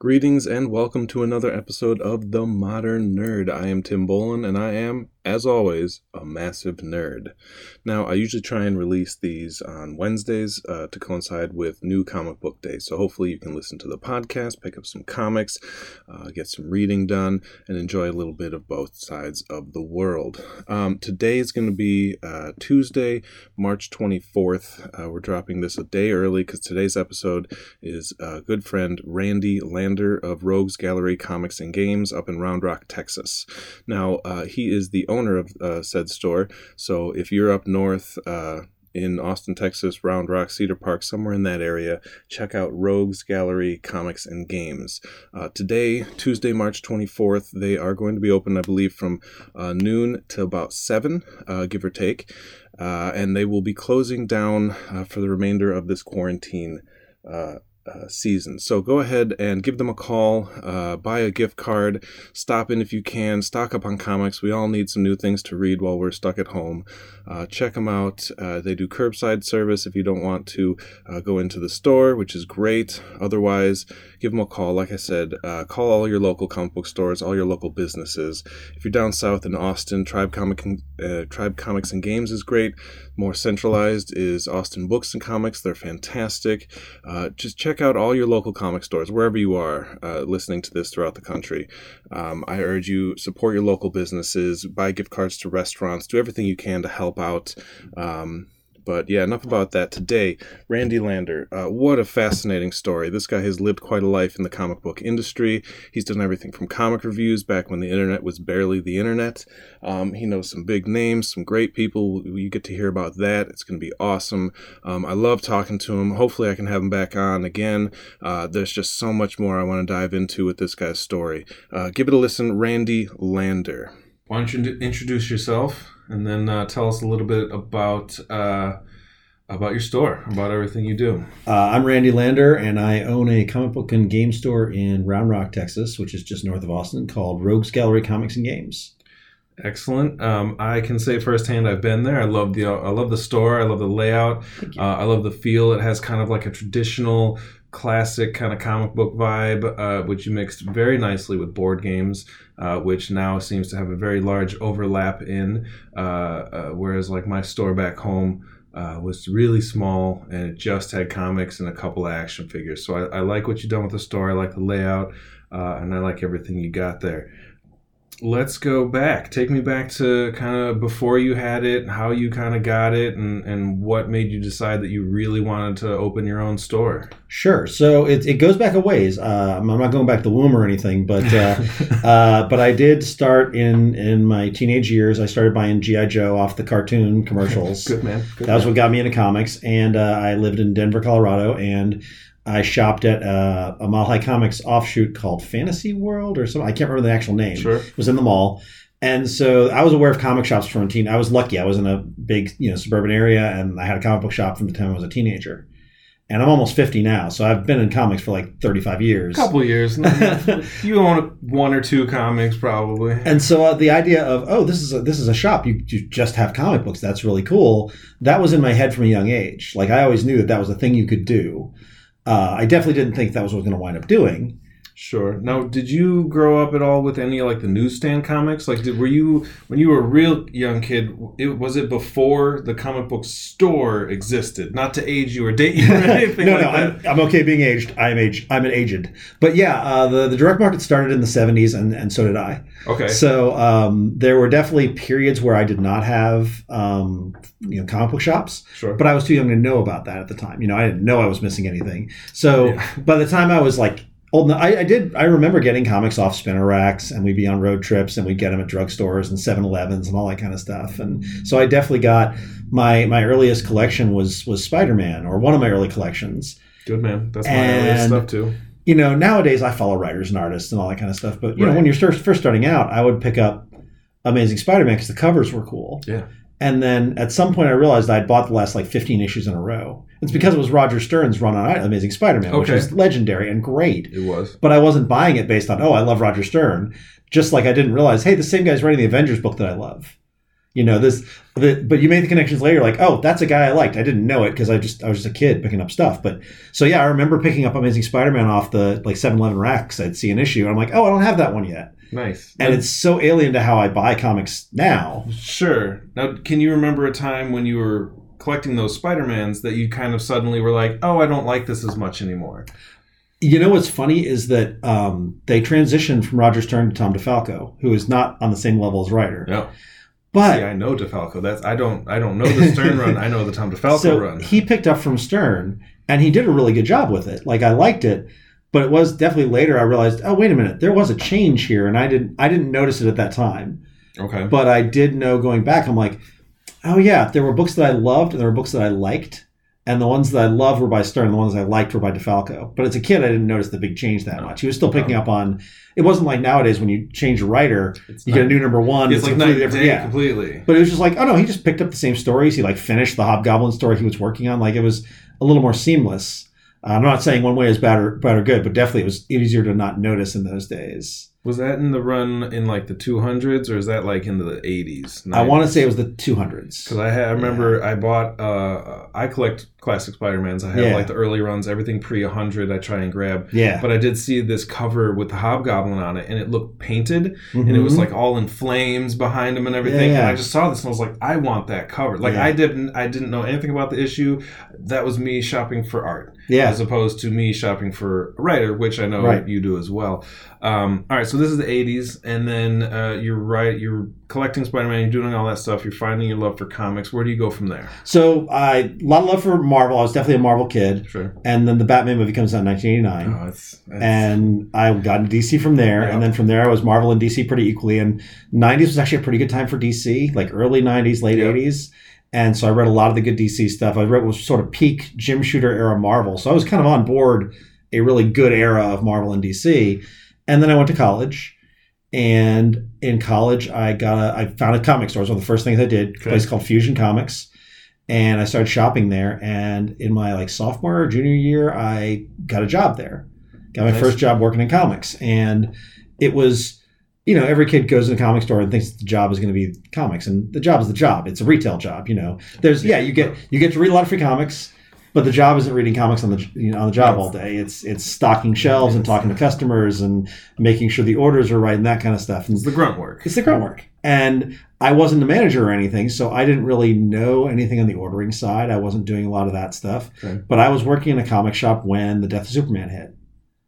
Greetings and welcome to another episode of The Modern Nerd. I am Tim Bolin and I am, as always, a massive nerd. Now, I usually try and release these on Wednesdays uh, to coincide with new comic book day. So hopefully you can listen to the podcast, pick up some comics, uh, get some reading done, and enjoy a little bit of both sides of the world. Um, today is going to be uh, Tuesday, March 24th. Uh, we're dropping this a day early because today's episode is a good friend Randy Lander of Rogues Gallery Comics and Games up in Round Rock, Texas. Now, uh, he is the owner of uh, said store, so if you're up north, uh, in Austin, Texas, Round Rock, Cedar Park, somewhere in that area, check out Rogues Gallery Comics and Games. Uh, today, Tuesday, March 24th, they are going to be open, I believe, from uh, noon to about 7, uh, give or take. Uh, and they will be closing down uh, for the remainder of this quarantine uh, season. So go ahead and give them a call, uh, buy a gift card, stop in if you can, stock up on comics. We all need some new things to read while we're stuck at home. Uh, check them out. Uh, they do curbside service if you don't want to uh, go into the store, which is great. Otherwise, give them a call. Like I said, uh, call all your local comic book stores, all your local businesses. If you're down south in Austin, Tribe Comic Tribe Comics and Games is great. More centralized is Austin Books and Comics. They're fantastic. just check check out all your local comic stores wherever you are uh, listening to this throughout the country. Um, I urge you support your local businesses, buy gift cards to restaurants, do everything you can to help out. Um, but yeah, enough about that. Today, Randy Lander. Uh, what a fascinating story. This guy has lived quite a life in the comic book industry. He's done everything from comic reviews back when the internet was barely the internet. Um, he knows some big names, some great people. You get to hear about that. It's going to be awesome. Um, I love talking to him. Hopefully, I can have him back on again. Uh, there's just so much more I want to dive into with this guy's story. Uh, give it a listen, Randy Lander. Why don't you introduce yourself? and then uh, tell us a little bit about uh, about your store, about everything you do. Uh, I'm Randy Lander, and I own a comic book and game store in Round Rock, Texas, which is just north of Austin, called Rogues Gallery Comics and Games. Excellent. Um, I can say firsthand, I've been there. I love the I love the store. I love the layout. Uh, I love the feel. It has kind of like a traditional classic kind of comic book vibe, uh, which you mixed very nicely with board games, uh, which now seems to have a very large overlap in. Uh, uh whereas, like my store back home uh, was really small and it just had comics and a couple of action figures. So I, I like what you've done with the store. I like the layout, uh, and I like everything you got there let's go back. Take me back to kind of before you had it, how you kind of got it, and, and what made you decide that you really wanted to open your own store. Sure. So it, it goes back a ways. Uh, I'm not going back to the womb or anything, but uh, uh, but I did start in in my teenage years. I started buying GI Joe off the cartoon commercials. Good man. Good that was what got me into comics, and uh, I lived in Denver, Colorado, and I shopped at uh, a Mile High Comics offshoot called Fantasy World or something. I can't remember the actual name. Sure. It was in the mall. And so I was aware of comic shops from a teen. I was lucky. I was in a big, you know, suburban area and I had a comic book shop from the time I was a teenager. And I'm almost 50 now, so I've been in comics for like 35 years. A couple years. you own one or two comics probably. And so uh, the idea of, oh, this is a, this is a shop. You, you just have comic books. That's really cool. That was in my head from a young age. Like I always knew that that was a thing you could do. Uh, I definitely didn't think that was what I was going to wind up doing. Sure. Now, did you grow up at all with any like the newsstand comics? Like, did were you when you were a real young kid? It was it before the comic book store existed? Not to age you or date you or anything. no, like no, I'm, I'm, okay being aged. I'm aged. I'm an aged. But yeah, uh, the the direct market started in the '70s, and and so did I. Okay. So um, there were definitely periods where I did not have um, you know comic book shops. Sure. But I was too young to know about that at the time. You know, I didn't know I was missing anything. So yeah. by the time I was like old. I, I, did. I remember getting comics off spinner racks, and we'd be on road trips, and we'd get them at drugstores and 7-Elevens and all that kind of stuff. And so I definitely got my my earliest collection was was Spider Man, or one of my early collections. Good man. That's my and, earliest stuff too. You know, nowadays I follow writers and artists and all that kind of stuff. But you right. know, when you're first first starting out, I would pick up Amazing Spider Man because the covers were cool. Yeah. And then at some point, I realized I'd bought the last like 15 issues in a row. It's because it was Roger Stern's run on Amazing Spider-Man, okay. which was legendary and great. It was. But I wasn't buying it based on, oh, I love Roger Stern. Just like I didn't realize, hey, the same guy's writing the Avengers book that I love. You know this, the, but you made the connections later. Like, oh, that's a guy I liked. I didn't know it because I just I was just a kid picking up stuff. But so yeah, I remember picking up Amazing Spider-Man off the like 7-Eleven racks. I'd see an issue, and I'm like, oh, I don't have that one yet. Nice. And it's so alien to how I buy comics now. Sure. Now, can you remember a time when you were collecting those Spider-Mans that you kind of suddenly were like, oh, I don't like this as much anymore? You know what's funny is that um, they transitioned from Roger Stern to Tom DeFalco, who is not on the same level as writer. No. But See, I know DeFalco. That's I don't I don't know the Stern run. I know the Tom DeFalco so run. he picked up from Stern, and he did a really good job with it. Like I liked it, but it was definitely later I realized, oh wait a minute, there was a change here, and I didn't I didn't notice it at that time. okay. But I did know going back. I'm like, oh yeah, there were books that I loved, and there were books that I liked, and the ones that I loved were by Stern, the ones I liked were by DeFalco. But as a kid, I didn't notice the big change that much. He was still picking up on. It wasn't like nowadays when you change a writer, It's you get a new number one. It's like completely different- yeah. completely. But it was just like, oh no, he just picked up the same stories. He like finished the Hobgoblin story he was working on. Like it was a little more seamless. Uh, I'm not saying one way is bad or bad or good, but definitely it was easier to not notice in those days. Was that in the run in like the 200s or is that like in the 80s? I want to say it was the 200s. Because I, had, I remember I bought, uh, I collect classic Spider-Mans. I have Yeah. like the early runs, everything pre 100 I try and grab. Yeah, But I did see this cover with the Hobgoblin on it and it looked painted and it was Mhm. like all in flames behind him and everything. Yeah. And I just saw this and I was like, I want that cover. Like Yeah. I didn't, I didn't know anything about the issue. That was me shopping for art yeah, as opposed to me shopping for a writer, which I know Right. you do as well. Um, all right, so this is the '80s, and then uh, you're right. You're collecting Spider-Man. You're doing all that stuff. You're finding your love for comics. Where do you go from there? So I a lot of love for Marvel. I was definitely a Marvel kid, Sure. and then the Batman movie comes out in 1989. Oh, and I got into DC from there, Yeah. and then from there I was Marvel and DC pretty equally. And '90s was actually a pretty good time for DC, like early '90s, late Yeah. '80s. And so I read a lot of the good DC stuff. I read was sort of peak Jim Shooter era Marvel, so I was kind of on board a really good era of Marvel and DC. And then I went to college, and in college I got a, I found a comic store. It was one of the first things I did. A Okay. place called Fusion Comics. And I started shopping there, and in my like sophomore or junior year, I got a job there got my Nice. first job working in comics and it was you know every kid goes to a comic store and thinks the job is going to be comics and the job is the job it's a retail job you know there's yeah you get you get to read a lot of free comics but the job isn't reading comics on the you know on the job Yes. all day it's it's stocking shelves and talking to customers and making sure the orders are right and that kind of stuff and it's the grunt work. it's the grunt work. And I wasn't a manager or anything, so I didn't really know anything on the ordering side. I wasn't doing a lot of that stuff. Okay. But I was working in a comic shop when the death of Superman hit.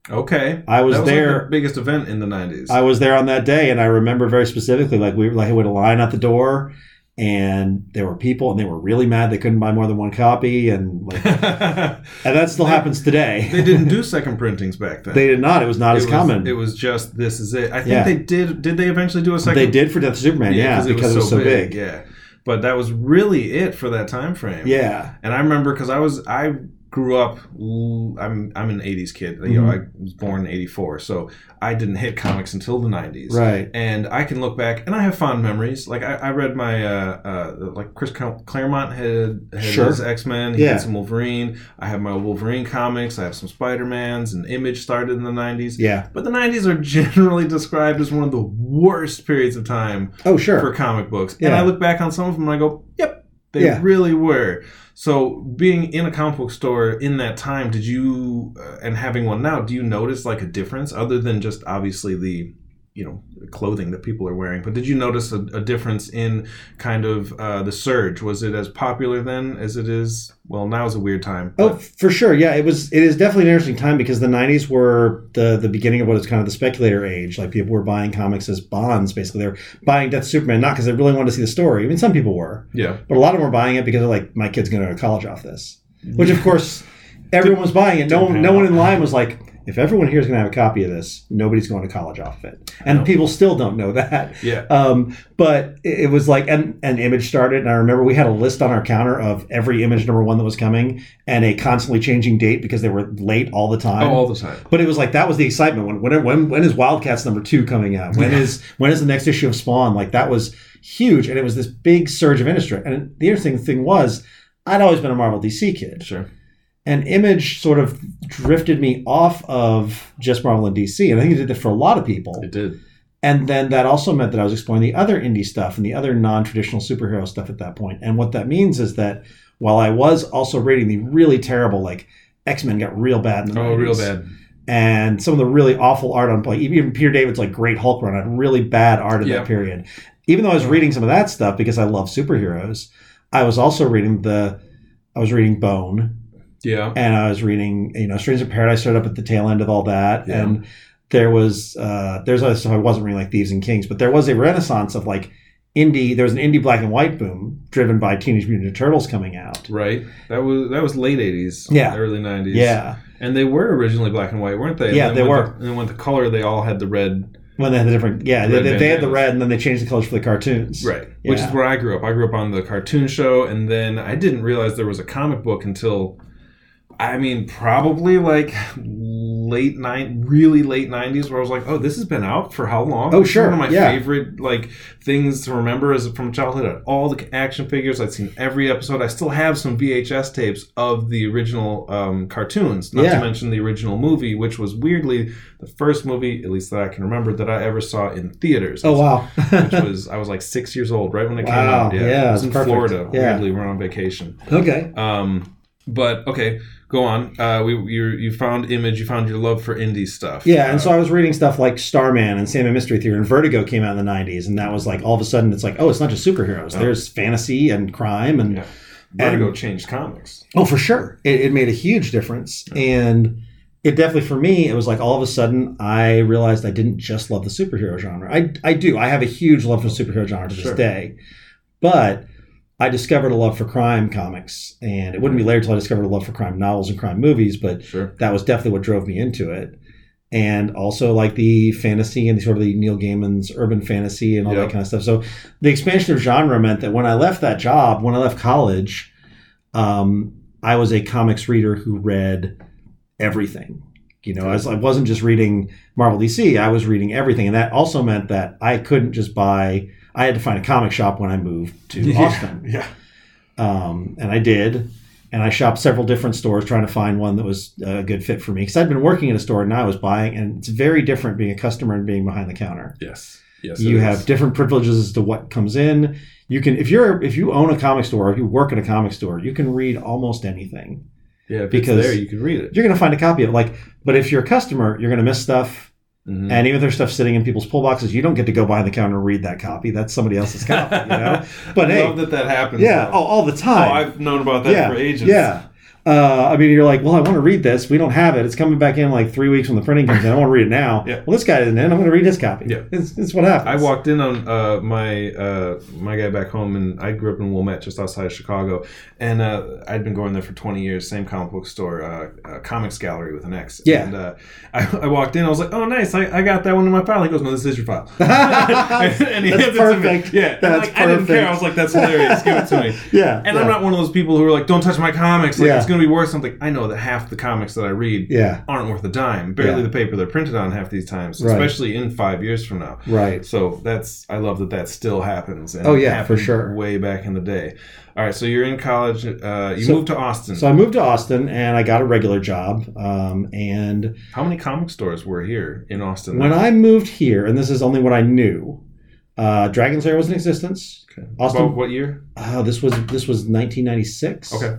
Okay, I was, that was there. Like the biggest event in the '90s. I was there on that day, and I remember very specifically, like we like we had a line at the door, and there were people, and they were really mad they couldn't buy more than one copy, and like, and that still They- happens today. they didn't do second printings back then. They did not. It was not it as was, common. It was just this is it. I think Yeah. they did. Did they eventually do a second? they did for Death of Superman, yeah, because, it was so big. Yeah, but that was really it for that time frame. Yeah, And I remember because I was I grew up. I'm I'm an '80s kid. You know, Mhm. I was born in '84, so I didn't hit comics until the '90s. right. And I can look back, and I have fond memories. Like I, I read my, uh, uh, like Chris Claremont had, had Sure. his X Men. He Yeah. had some Wolverine. I have my Wolverine comics. I have some Spider Mans. And Image started in the '90s. Yeah. But the '90s are generally described as one of the worst periods of time Oh, sure. for comic books. And I look back on some of them and I go, "Yep, they Yeah. really were." So, being in a comic book store in that time, did you, uh, and having one now, do you notice like a difference other than just obviously the, you know, clothing that people are wearing? But did you notice a, a difference in kind of uh, the surge? Was it as popular then as it is? Well, now is a weird time. Oh, for sure. Yeah, it was. It is definitely an interesting time because the '90s were the the beginning of what is kind of the speculator age. Like people were buying comics as bonds. Basically, they're buying Death Superman not because they really wanted to see the story. I mean, some people were, yeah. but a lot of them were buying it because they're like, my kid's going to go to college off this. Which, of course, everyone was buying it. No one, no one in line was like, if everyone here is going to have a copy of this, nobody's going to college off of it. And people still don't know that. Yeah. Um, but it was like an, an image started, and I remember we had a list on our counter of every image number one that was coming, and a constantly changing date because they were late all the time. Oh, all the time. but it was like that was the excitement. When when when, when is Wildcats number two coming out? When is when is the next issue of Spawn? Like that was huge, and it was this big surge of industry. And the interesting thing was, I'd always been a Marvel DC kid, Sure. And Image sort of drifted me off of just Marvel and DC, and I think it did that for a lot of people It did. And then that also meant that I was exploring the other indie stuff and the other non-traditional superhero stuff at that point. And what that means is that while I was also reading the really terrible, like X-Men got real bad in the Oh, 90s, real bad. and some of the really awful art on like even Peter David's like Great Hulk run had really bad art in Yeah. that period. Even though I was reading some of that stuff because I love superheroes, I was also reading the I was reading Bone Yeah. and I was reading you know Strangers in Paradise started up at the tail end of all that Yeah. and there was uh there's other stuff I wasn't reading like Thieves and Kings, but there was a renaissance of like indie there was an indie black and white boom driven by Teenage Mutant Ninja Turtles coming out. Right. That was that was late eighties. Yeah. Early nineties. Yeah. And they were originally black and white, weren't they? And Yeah, they were. The, and then with the color, they all had the red. When they had the different yeah, Red they, they had the red and then they changed the colors for the cartoons. Right. Which is where I grew up. I grew up on the cartoon show, and then I didn't realize there was a comic book until, I mean, probably like late nine, really late nineties, where I was like, "Oh, this has been out for how long?" Oh, This sure. One of my Yeah. favorite like things to remember is from childhood. All the action figures. I'd seen every episode. I still have some VHS tapes of the original um, cartoons. Not Yeah. to mention the original movie, which was weirdly the first movie, at least that I can remember, that I ever saw in theaters Oh wow. which was I was like six years old right when it came out. Yeah, yeah, it was in perfect. Florida. Yeah. Weirdly, we're on vacation. okay. Um, but okay, go on. Uh, we you you found image. You found your love for indie stuff. Yeah, and Uh, so I was reading stuff like Starman and Sandman Mystery Theater and Vertigo came out in the '90s, and that was like all of a sudden it's like, oh, it's not just superheroes. Oh. There's fantasy and crime and Yeah. Vertigo and- changed comics. oh, for sure, it, it made a huge difference. And it definitely for me, it was like all of a sudden I realized I didn't just love the superhero genre. I I do. I have a huge love for the superhero genre to this day, but I discovered a love for crime comics, and it wouldn't be later until I discovered a love for crime novels and crime movies. But Sure. that was definitely what drove me into it. And also like the fantasy and the sort of the Neil Gaiman's urban fantasy and all Yeah. that kind of stuff. So the expansion of genre meant that when I left that job, when I left college, um, I was a comics reader who read everything. You know, I, was, I wasn't just reading Marvel DC, I was reading everything. And that also meant that I couldn't just buy, I had to find a comic shop when I moved to Austin Yeah. um, and I did. And I shopped several different stores trying to find one that was a good fit for me because I'd been working in a store and I was buying, and it's very different being a customer and being behind the counter. Yes. Yes. you have different privileges as to what comes in. You can, if you're, if you own a comic store, or if you work at a comic store, you can read almost anything. yeah. Because- there, you can read it. You're going to find a copy of it. Like, but if you're a customer, you're going to miss stuff. Mhm. And even if there's stuff sitting in people's pull boxes, you don't get to go behind the counter and read that copy. That's somebody else's copy, you know? But I hey, love that that happens. yeah, oh, all the Oh, time. I've known about that yeah, for ages. Yeah. Uh, I mean, you're like, well, I want to read this. We don't have it. It's coming back in like three weeks when the printing comes in. I want to read it now. Yeah. Well, this guy isn't in. I'm going to read his copy. Yeah. It's, it's what happens. I walked in on uh, my uh, my guy back home, and I grew up in Wilmette, just outside of Chicago, and uh, I'd been going there for twenty years. Same comic book store, uh, uh, Comics Gallery with an X. Yeah. And uh, I, I walked in, I was like, "Oh, nice! I, I got that one in my file." He goes, "No, this is your file." That's and he hands it to me. perfect. Yeah, That's like, I didn't care. perfect. I was like, "That's hilarious. Give it to me." yeah. And yeah. I'm not one of those people who are like, "Don't touch my comics. Like Yeah. it's going to be worth something." I know that half the comics that I read Yeah. aren't worth a dime. Barely Yeah. the paper they're printed on half these times, Right. especially in five years from now. Right. So that's I love that that still happens. And Oh, yeah, for sure. Way back in the day. All right, so you're in college. Uh, you So- moved to Austin. So I moved to Austin and I got a regular job. Um, and How many comic stores were here in Austin? when I moved here, and this is only what I knew, uh, Dragon's Lair was in existence. okay. Austin- About what year? Oh, this was this was 1996. Okay.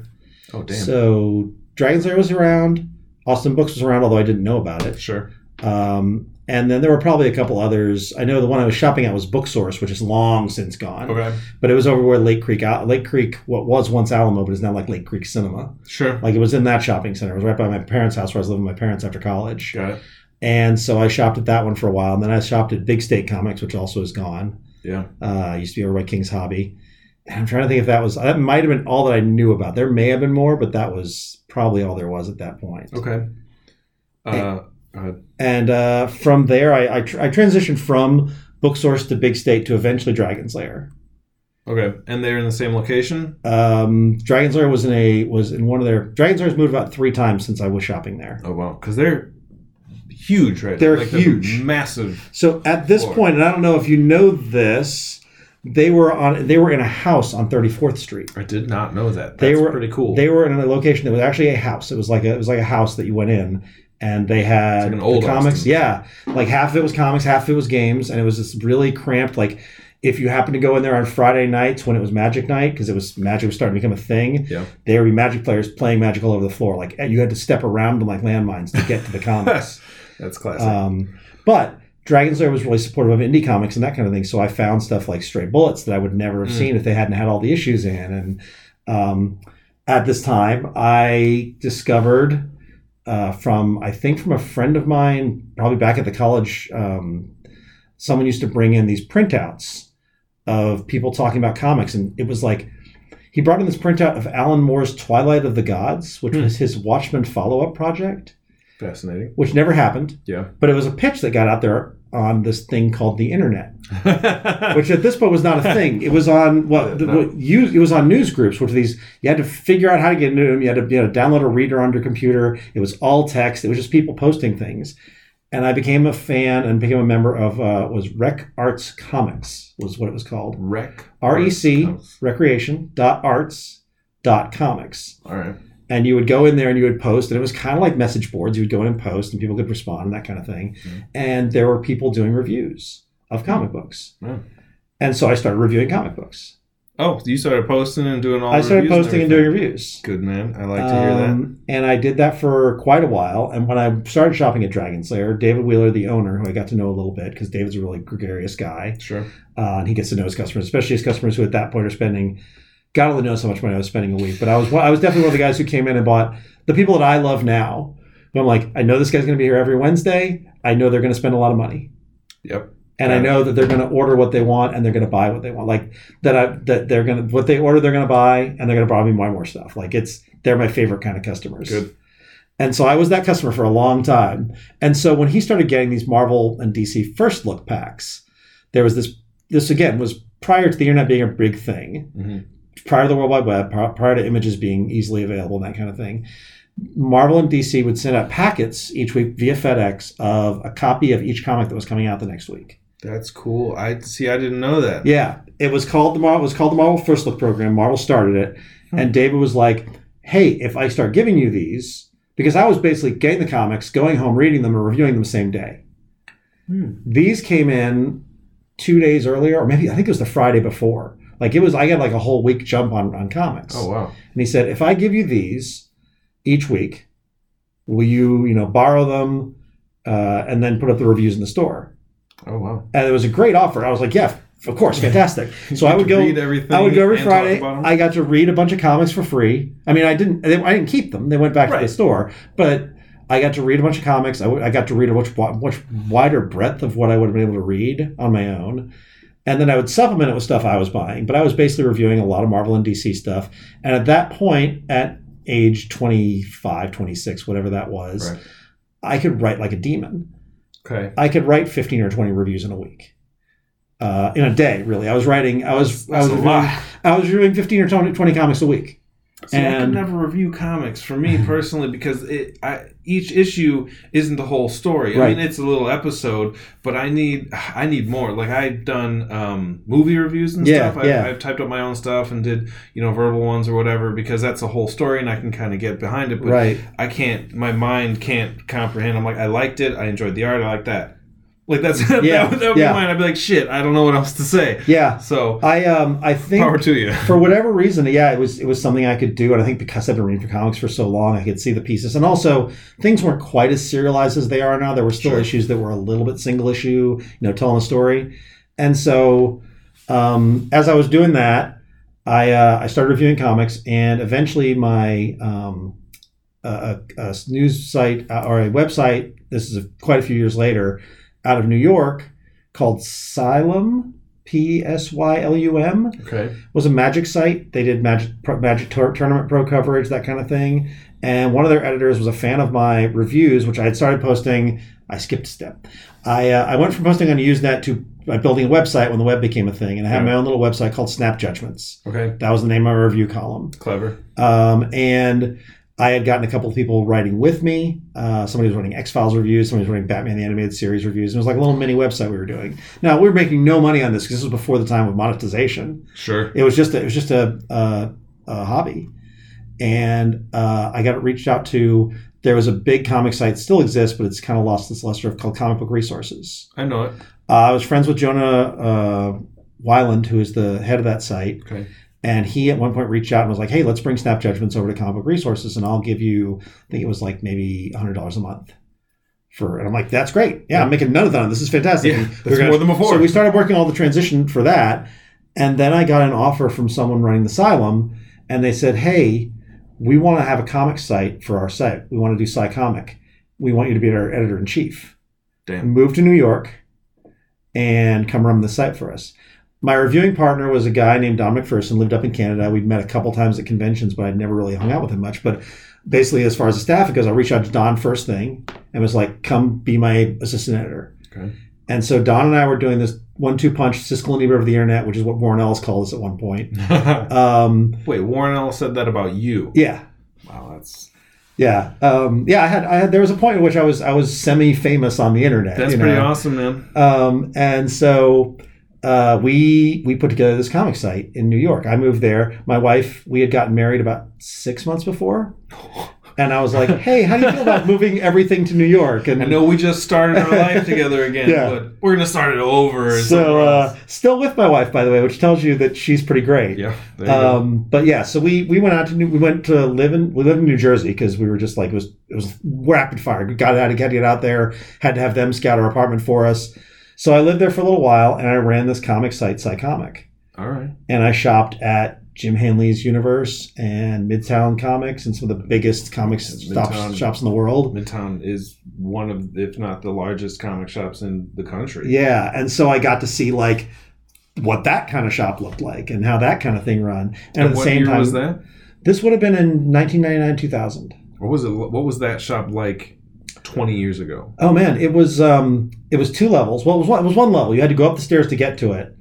Oh damn. So Dragon's Lair was around. Austin Books was around, although I didn't know about it. sure. Um, and then there were probably a couple others. I know the one I was shopping at was Book Source, which is long since gone. Okay. But it was over where Lake Creek, Lake Creek, what was once Alamo, but is now like Lake Creek Cinema. Sure. Like it was in that shopping center. It was right by my parents' house where I was living with my parents after college. Got it. And so I shopped at that one for a while. And then I shopped at Big State Comics, which also is gone. Yeah. Uh, used to be over by King's Hobby. And I'm trying to think if that was, that might have been all that I knew about. There may have been more, but that was probably all there was at that point. Okay. Uh, ahead. And uh, from there, I, I, tr- I transitioned from Book Source to Big State to eventually Dragon's Lair. Okay. And they're in the same location. Um, Dragon's Lair was in a was in one of their Dragon's Lair's moved about three times since I was shopping there. Oh wow, because they're huge, right? They're Like, huge. massive. So at this point, and I don't know if you know this, they were on they were in a house on 34th Street. I did not know that. That's They were- pretty cool. They were in a location that was actually a house. It was like a, it was like a house that you went in, and they had like an old the comics. Austin. Yeah, like half of it was comics, half of it was games, and it was this really cramped. Like if you happen to go in there on Friday nights when it was Magic night, because it was Magic was starting to become a thing, Yeah. there would be Magic players playing Magic all over the floor. Like you had to step around them like landmines to get to the comics. That's classic. Um, but Dragon's Lair was really supportive of indie comics and that kind of thing. So I found stuff like Stray Bullets that I would never have Mm. seen if they hadn't had all the issues in. And um, at this time, I discovered uh, from I think from a friend of mine, probably back at the college, um, someone used to bring in these printouts of people talking about comics, and it was like. He brought in this printout of Alan Moore's Twilight of the Gods, which Hmm. was his Watchmen follow-up project, Fascinating. which never happened Yeah. but it was a pitch that got out there on this thing called the internet, which at this point was not a thing. It was on the, No. what you, it was on news groups, which these you had to figure out how to get into them. You had to, you had to download a reader on your computer. It was all text. It was just people posting things. And I became a fan and became a member of uh, was Rec Arts Comics was what it was called. Rec. R E C Recreation dot Arts dot Comics All right. And you would go in there and you would post and it was kind of like message boards you would go in and post and people could respond and that kind of thing Mhm. and there were people doing reviews of comic books Yeah. and so i started reviewing comic books Oh, you started posting and doing all. i started reviews posting and doing reviews Good man. I like to hear that. Um, and i did that for quite a while and when i started shopping at Dragon's Lair david wheeler the owner who i got to know a little bit because david's a really gregarious guy Sure. uh, and he gets to know his customers, especially his customers who at that point are spending. God only knows how much money I was spending a week, but I was I was definitely one of the guys who came in and bought the people that I love now. Who I'm like, I know this guy's going to be here every Wednesday. I know they're going to spend a lot of money, Yep. and I know that they're going to order what they want and they're going to buy what they want. Like that, I that they're going to what they order, they're going to buy, and they're going to buy me more more stuff. Like it's they're my favorite kind of customers. Good. And so I was that customer for a long time. And so when he started getting these Marvel and DC first look packs, there was this. This again was prior to the internet being a big thing, hmm prior to the World Wide Web, prior to images being easily available and that kind of thing. Marvel and DC would send out packets each week via FedEx of a copy of each comic that was coming out the next week. That's cool. I see. I didn't know that. Yeah, it was called the Marvel. It was called the Marvel First Look program. Marvel started it, Hmm. and David was like, "Hey, if I start giving you these, because I was basically getting the comics, going home, reading them, and reviewing them the same day. Hmm. These came in two days earlier, or maybe I think it was the Friday before. Like it was, I got like a whole week jump on on comics. Oh wow. And he said, if I give you these each week, will you, you know, borrow them uh, and then put up the reviews in the store? Oh wow. And it was a great offer. I was like, yeah, of course, fantastic. So I would go. read everything. I would go every Friday. I got to read a bunch of comics for free. I mean, I didn't. they- I didn't keep them. They went back to the store. But I got to read a bunch of comics. I, w- I got to read a much much wider breadth of what I would have been able to read on my own. And then I would supplement it with stuff I was buying. But I was basically reviewing a lot of Marvel and DC stuff. And at that point, at age 25, 26, whatever that was, Right. I could write like a demon. Okay. I could write 15 or 20 reviews in a week. Uh, in a day, really. I was writing, I was, I That's was, reviewing. I was reviewing 15 or 20, 20 comics a week. See, I can never review comics for me personally because it, I, each issue isn't the whole story. I Right. mean, it's a little episode, but I need I need more. Like I've done um, movie reviews and Yeah, stuff. I, yeah. I've typed up my own stuff and did you know verbal ones or whatever because that's a whole story and I can kind of get behind it. But Right. I can't. My mind can't comprehend. I'm like, I liked it. I enjoyed the art. I like that. Like that's that, Yeah, would, that would yeah. be mine. I'd be like, shit. I don't know what else to say. Yeah. So I, um, I think power to you. for whatever reason, yeah, it was, it was something I could do. And I think because I've been reading for comics for so long, I could see the pieces. And also things weren't quite as serialized as they are now. There were still Sure. issues that were a little bit single issue, you know, telling a story. And so, um, as I was doing that, I, uh, I started reviewing comics and eventually my, um, a, a a news site uh, or a website. This is quite a few years later, out of New York, called Psylum, P S Y L U M, Okay. was a Magic site. They did Magic pro, Magic tour, tournament pro coverage, that kind of thing. And one of their editors was a fan of my reviews, which I had started posting. I skipped a step. I uh, I went from posting on Usenet to uh, building a website when the web became a thing, and I had Yeah. my own little website called Snap Judgments. Okay. That was the name of my review column. Clever. Um, and I had gotten a couple of people writing with me. Uh, somebody was writing X Files reviews. Somebody was writing Batman the Animated Series reviews. And it was like a little mini website we were doing. Now we were making no money on this because this was before the time of monetization. Sure. It was just a, it was just a, a, a hobby. And uh, I got it reached out to there was a big comic site still exists, but it's kind of lost its luster called Comic Book Resources. I know it. Uh, I was friends with Jonah uh, Weiland, who is the head of that site, Okay. And he at one point reached out and was like, "Hey, let's bring Snap Judgments over to Comic Book Resources, and I'll give you, I think it was like maybe hundred dollars a month." For and I'm like, "That's great. Yeah, I'm making none of that. This is fantastic." Yeah, that's gonna- more than before. So we started working all the transition for that, and then I got an offer from someone running the Asylum, and they said, "Hey, we want to have a comic site for our site. We want to do Psycomic. We want you to be our editor in chief." Damn. move to New York and come run the site for us. My reviewing partner was a guy named Don McPherson, lived up in Canada. We'd met a couple times at conventions, but I'd never really hung out with him much. But basically, as far as the staff it goes, I reached out to Don first thing and was like, come be my assistant editor. Okay. And so Don and I were doing this one-two punch, Siskel and Ebert of the internet, which is what Warren Ellis called us at one point. Um, Wait, Warren Ellis said that about you. yeah, Wow, that's yeah, um, yeah. I had, I had. There was a point at which I was, I was semi-famous on the internet. that's pretty know? awesome, man. Um, and so uh, we we put together this comic site in New York. I moved there. My wife, we had gotten married about six months before, and I was like, "Hey, how do you feel about moving everything to New York?" And I know we just started our life together again, Yeah. but we're gonna start it over. so uh, still with my wife, by the way, which tells you that she's pretty great. yeah, there you go. Um, but yeah, so we we went out to New, we went to live in we lived in New Jersey because we were just like it was it was rapid fire. We got out to get out there, had to have them scout our apartment for us. So I lived there for a little while, and I ran this comic site, Psycomic, All right. and I shopped at Jim Hanley's Universe and Midtown Comics and some of the biggest comics Midtown. shops in the world. Midtown is one of, if not the largest comic shops in the country. Yeah, and so I got to see like what that kind of shop looked like and how that kind of thing run. And, And at the what same year time, was that? this would have been in 1999, 2000. What was it? What was that shop like twenty years ago? Oh man, it was um, it was two levels. Well, it was one, it was one level. You had to go up the stairs to get to it,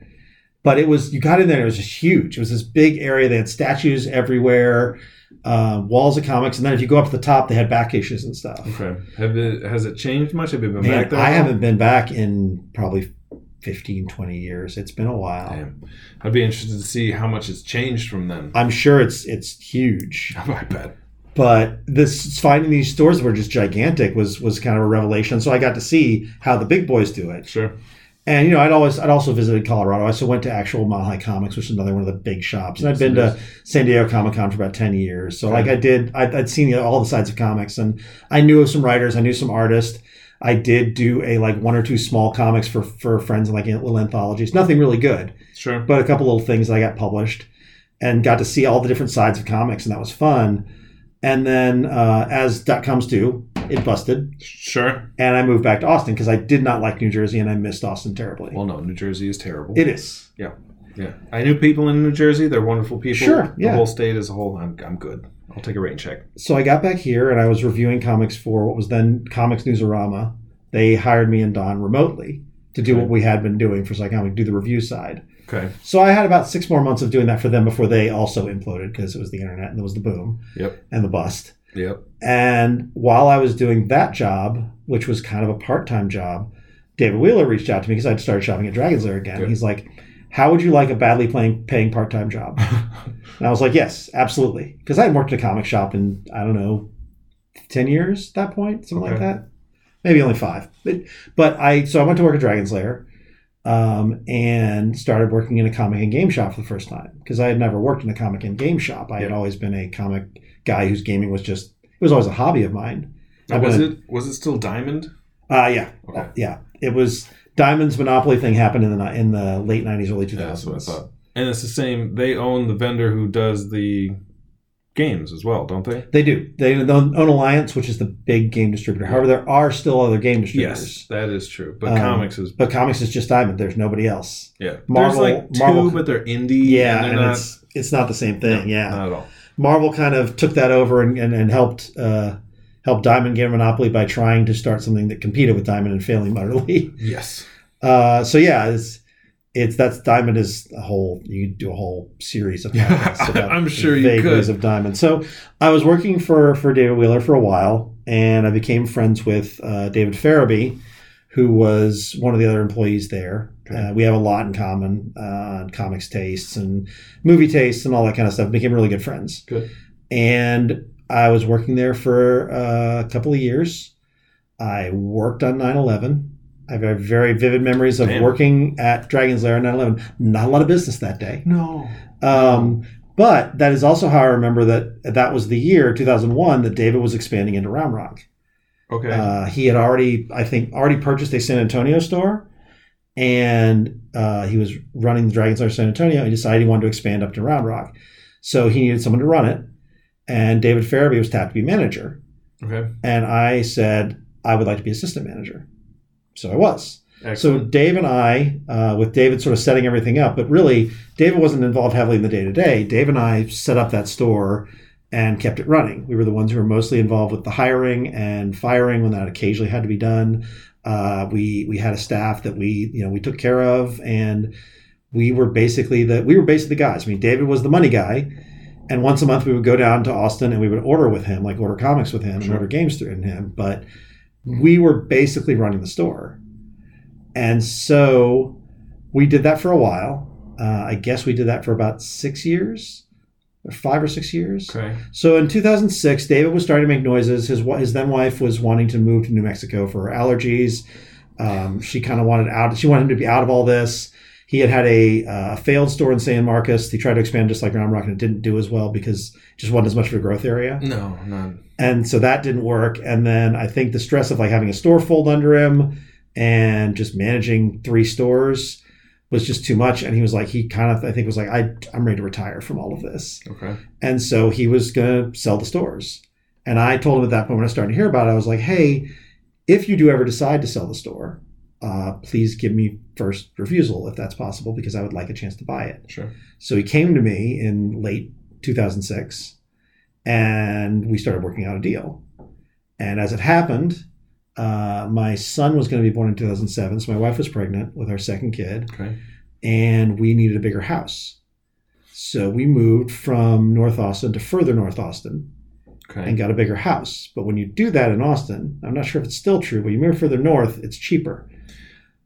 but it was you got in there. and It was just huge. It was this big area. They had statues everywhere, uh, walls of comics, and then if you go up to the top, they had back issues and stuff. Okay. Have it has it changed much? Have you been Man, back there? I haven't been back in probably 15, 20 years. It's been a while. Damn. I'd be interested to see how much has changed from then. I'm sure it's it's huge, I bet. But this finding these stores that were just gigantic was was kind of a revelation. So I got to see how the big boys do it. Sure. And you know, I'd always I'd also visited Colorado. I also went to actual Mile High Comics, which is another one of the big shops. And I'd been to San Diego Comic Con for about ten years. So like I did, I'd, I'd seen all the sides of comics, and I knew of some writers, I knew some artists. I did do a like one or two small comics for for friends and like little anthologies. Nothing really good, Sure. but a couple little things that I got published, and got to see all the different sides of comics, and that was fun. And then uh, as dot coms do, it busted, Sure. and I moved back to Austin because I did not like New Jersey and I missed Austin terribly. Well, no, New Jersey is terrible. It is. Yeah. Yeah. I knew people in New Jersey. They're wonderful people. Sure, The yeah. whole state as a whole, I'm, I'm good. I'll take a rain check. So I got back here and I was reviewing comics for what was then Comics Newsarama. They hired me and Don remotely to do Okay. what we had been doing for Psycomic, do the review side. Okay. So I had about six more months of doing that for them before they also imploded because it was the internet and there was the boom Yep. and the bust. Yep. And while I was doing that job, which was kind of a part time job, David Wheeler reached out to me because I'd started shopping at Dragon's Lair again. Good. He's like, How would you like a badly playing, paying part time job? And I was like, yes, absolutely. Because I hadn't worked at a comic shop in, I don't know, 10 years at that point, something like that. Maybe only five. But, but I, so I went to work at Dragon's Lair um, and started working in a comic and game shop for the first time because I had never worked in a comic and game shop. I had always been a comic guy whose gaming was just, it was always a hobby of mine. Now, was it was it still Diamond? Uh, yeah. Okay. Yeah. It was Diamond's Monopoly thing happened in the, in the late 90s, early 2000s. Yeah, that's what I thought. And it's the same. They own the vendor who does the games as well, don't they? They do. They own Alliance, which is the big game distributor. However, there are still other game distributors. Yes, that is true. But Um, comics is But comics is just Diamond. There's nobody else. yeah. Marvel- There's like two, Marvel- but they're indie. Yeah, and and, not, it's it's not the same thing. no, yeah, not at all. Marvel kind of took that over and, and, and helped uh, help Diamond get a monopoly by trying to start something that competed with Diamond and failing utterly. Yes. Uh, so yeah, it's it's that's Diamond is a whole you do a whole series of podcasts about I'm sure you vagaries could. of Diamond. So I was working for for David Wheeler for a while, and I became friends with uh, David Farabee, who was one of the other employees there. Uh, we have a lot in common, uh, comics tastes and movie tastes and all that kind of stuff. Became really good friends. Good. And I was working there for uh, a couple of years. I worked on 9 11. I have very vivid memories of Damn. working at Dragon's Lair on 9 11. Not a lot of business that day. No. Um, but that is also how I remember that that was the year, 2001, that David was expanding into Round Rock. Okay. Uh, he had already, I think, already purchased a San Antonio store, and uh, he was running the Dragon's Lair San Antonio. He decided he wanted to expand up to Round Rock, so he needed someone to run it. And David Farabee was tapped to be manager, okay. and I said I would like to be assistant manager. So I was. So Dave and I, uh, with David sort of setting everything up, but really David wasn't involved heavily in the day to day. Dave and I set up that store and kept it running. We were the ones who were mostly involved with the hiring and firing when that occasionally had to be done. Uh, we we had a staff that we you know we took care of, and we were basically the we were basically the guys. I mean, David was the money guy, and once a month we would go down to Austin and we would order with him, like order comics with him and order games through him. But we were basically running the store. And so we did that for a while. Uh, I guess we did that for about six years, or five or six years. Okay. So in 2006, David was starting to make noises. His his then wife was wanting to move to New Mexico for her allergies. Um, she kind of wanted out. She wanted him to be out of all this. He had had a uh, failed store in San Marcos. He tried to expand just like Round Rock, and it didn't do as well because it just wasn't as much of a growth area No, none. and so that didn't work and then i think the stress of like having a store fold under him and just managing three stores was just too much and he was like he kind of i think was like I, i'm ready to retire from all of this Okay. and so he was going to sell the stores and i told him at that point when i started to hear about it i was like hey if you do ever decide to sell the store uh, please give me first refusal if that's possible because i would like a chance to buy it Sure. so he came to me in late 2006 and we started working out a deal. And as it happened, uh, my son was going to be born in 2007. So my wife was pregnant with our second kid Okay. and we needed a bigger house. So we moved from North Austin to further North Austin Okay. and got a bigger house. But when you do that in Austin, I'm not sure if it's still true, but you move further north, it's cheaper.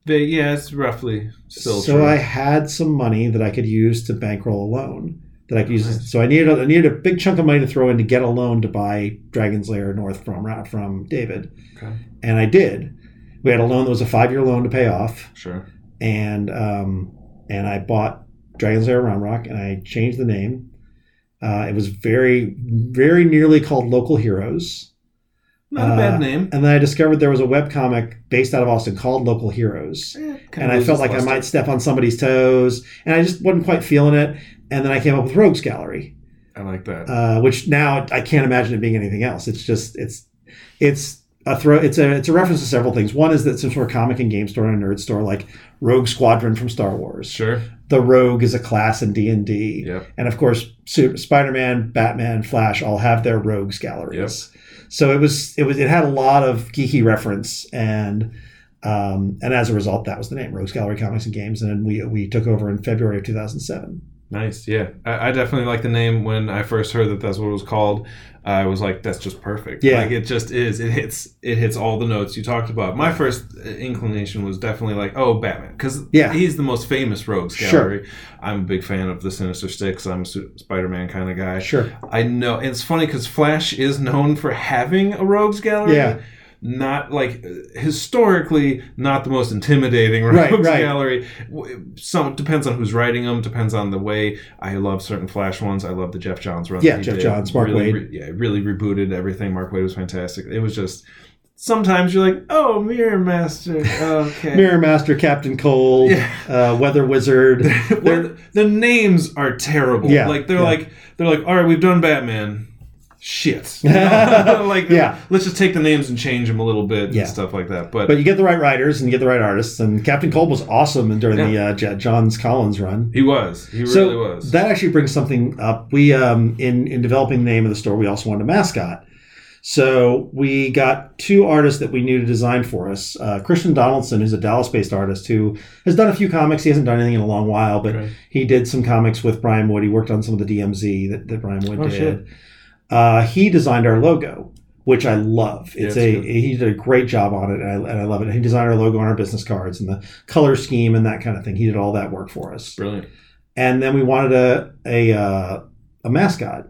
They, yeah, it's roughly still so true. I had some money that I could use to bankroll a loan that I could use. Nice. So I needed a, I needed a big chunk of money to throw in to get a loan to buy Dragon's Lair North from from David, okay. and I did. We had a loan that was a five year loan to pay off, Sure. and um, and I bought Dragon's Lair Round Rock, and I changed the name. Uh, it was very very nearly called Local Heroes. Not a Uh, bad name. And then I discovered there was a webcomic based out of Austin called Local Heroes Eh, and I felt like I might step on somebody's toes, and I just wasn't quite feeling it. And then I came up with Rogues Gallery, I like that. uh, which now I can't imagine it being anything else. It's just it's it's a throw. It's a it's a reference to several things. One is that some sort of comic and game store and a nerd store like Rogue Squadron from Star Wars. sure. The Rogue is a class in D and D, and of course Spider Man, Batman, Flash all have their Rogues galleries. So it was it was it had a lot of geeky reference and. Um, and as a result, that was the name, Rogues Gallery Comics and Games, and we we took over in February of 2007. Nice. Yeah. I, I definitely like the name when I first heard that that's what it was called. I was like, that's just perfect. Yeah. Like it just is. It hits. It hits all the notes you talked about. My first uh, inclination was definitely like, oh, Batman, because Yeah. he's the most famous rogues gallery. Sure. I'm a big fan of the Sinister Six. I'm a Spider-Man kind of guy. Sure. I know. And it's funny because Flash is known for having a rogues gallery. Yeah. Not like historically, not the most intimidating Right, rogues right. gallery. Some depends on who's writing them. Depends on the way. I love certain Flash ones. I love the Geoff Johns run. Yeah, Geoff did. Johns, Mark really, Waid. re- yeah, really rebooted everything. Mark Waid was fantastic. It was just sometimes you're like, oh, Mirror Master. Okay. Mirror Master, Captain Cold, Yeah. uh, Weather Wizard. Well, the names are terrible. Yeah, like they're yeah. like they're like, all right, we've done Batman. Shit. You know? like Yeah. let's just take the names and change them a little bit Yeah. and stuff like that. But, but you get the right writers and you get the right artists. And Captain Cold was awesome during the uh, Johns Kolins run. he was. He so really was. that actually brings something up. We um, in in developing the name of the store, we also wanted a mascot. So we got two artists that we knew to design for us. Uh, Kristian Donaldson, who's a Dallas-based artist who has done a few comics. He hasn't done anything in a long while, but Okay. he did some comics with Brian Wood. He worked on some of the DMZ that, that Brian Wood Oh, did. shit. Uh, he designed our logo, which I love. Yeah, It's it's a good. he did a great job on it, and I, and I love it. He designed our logo on our business cards and the color scheme and that kind of thing. He did all that work for us Brilliant. and then we wanted a a uh, a mascot.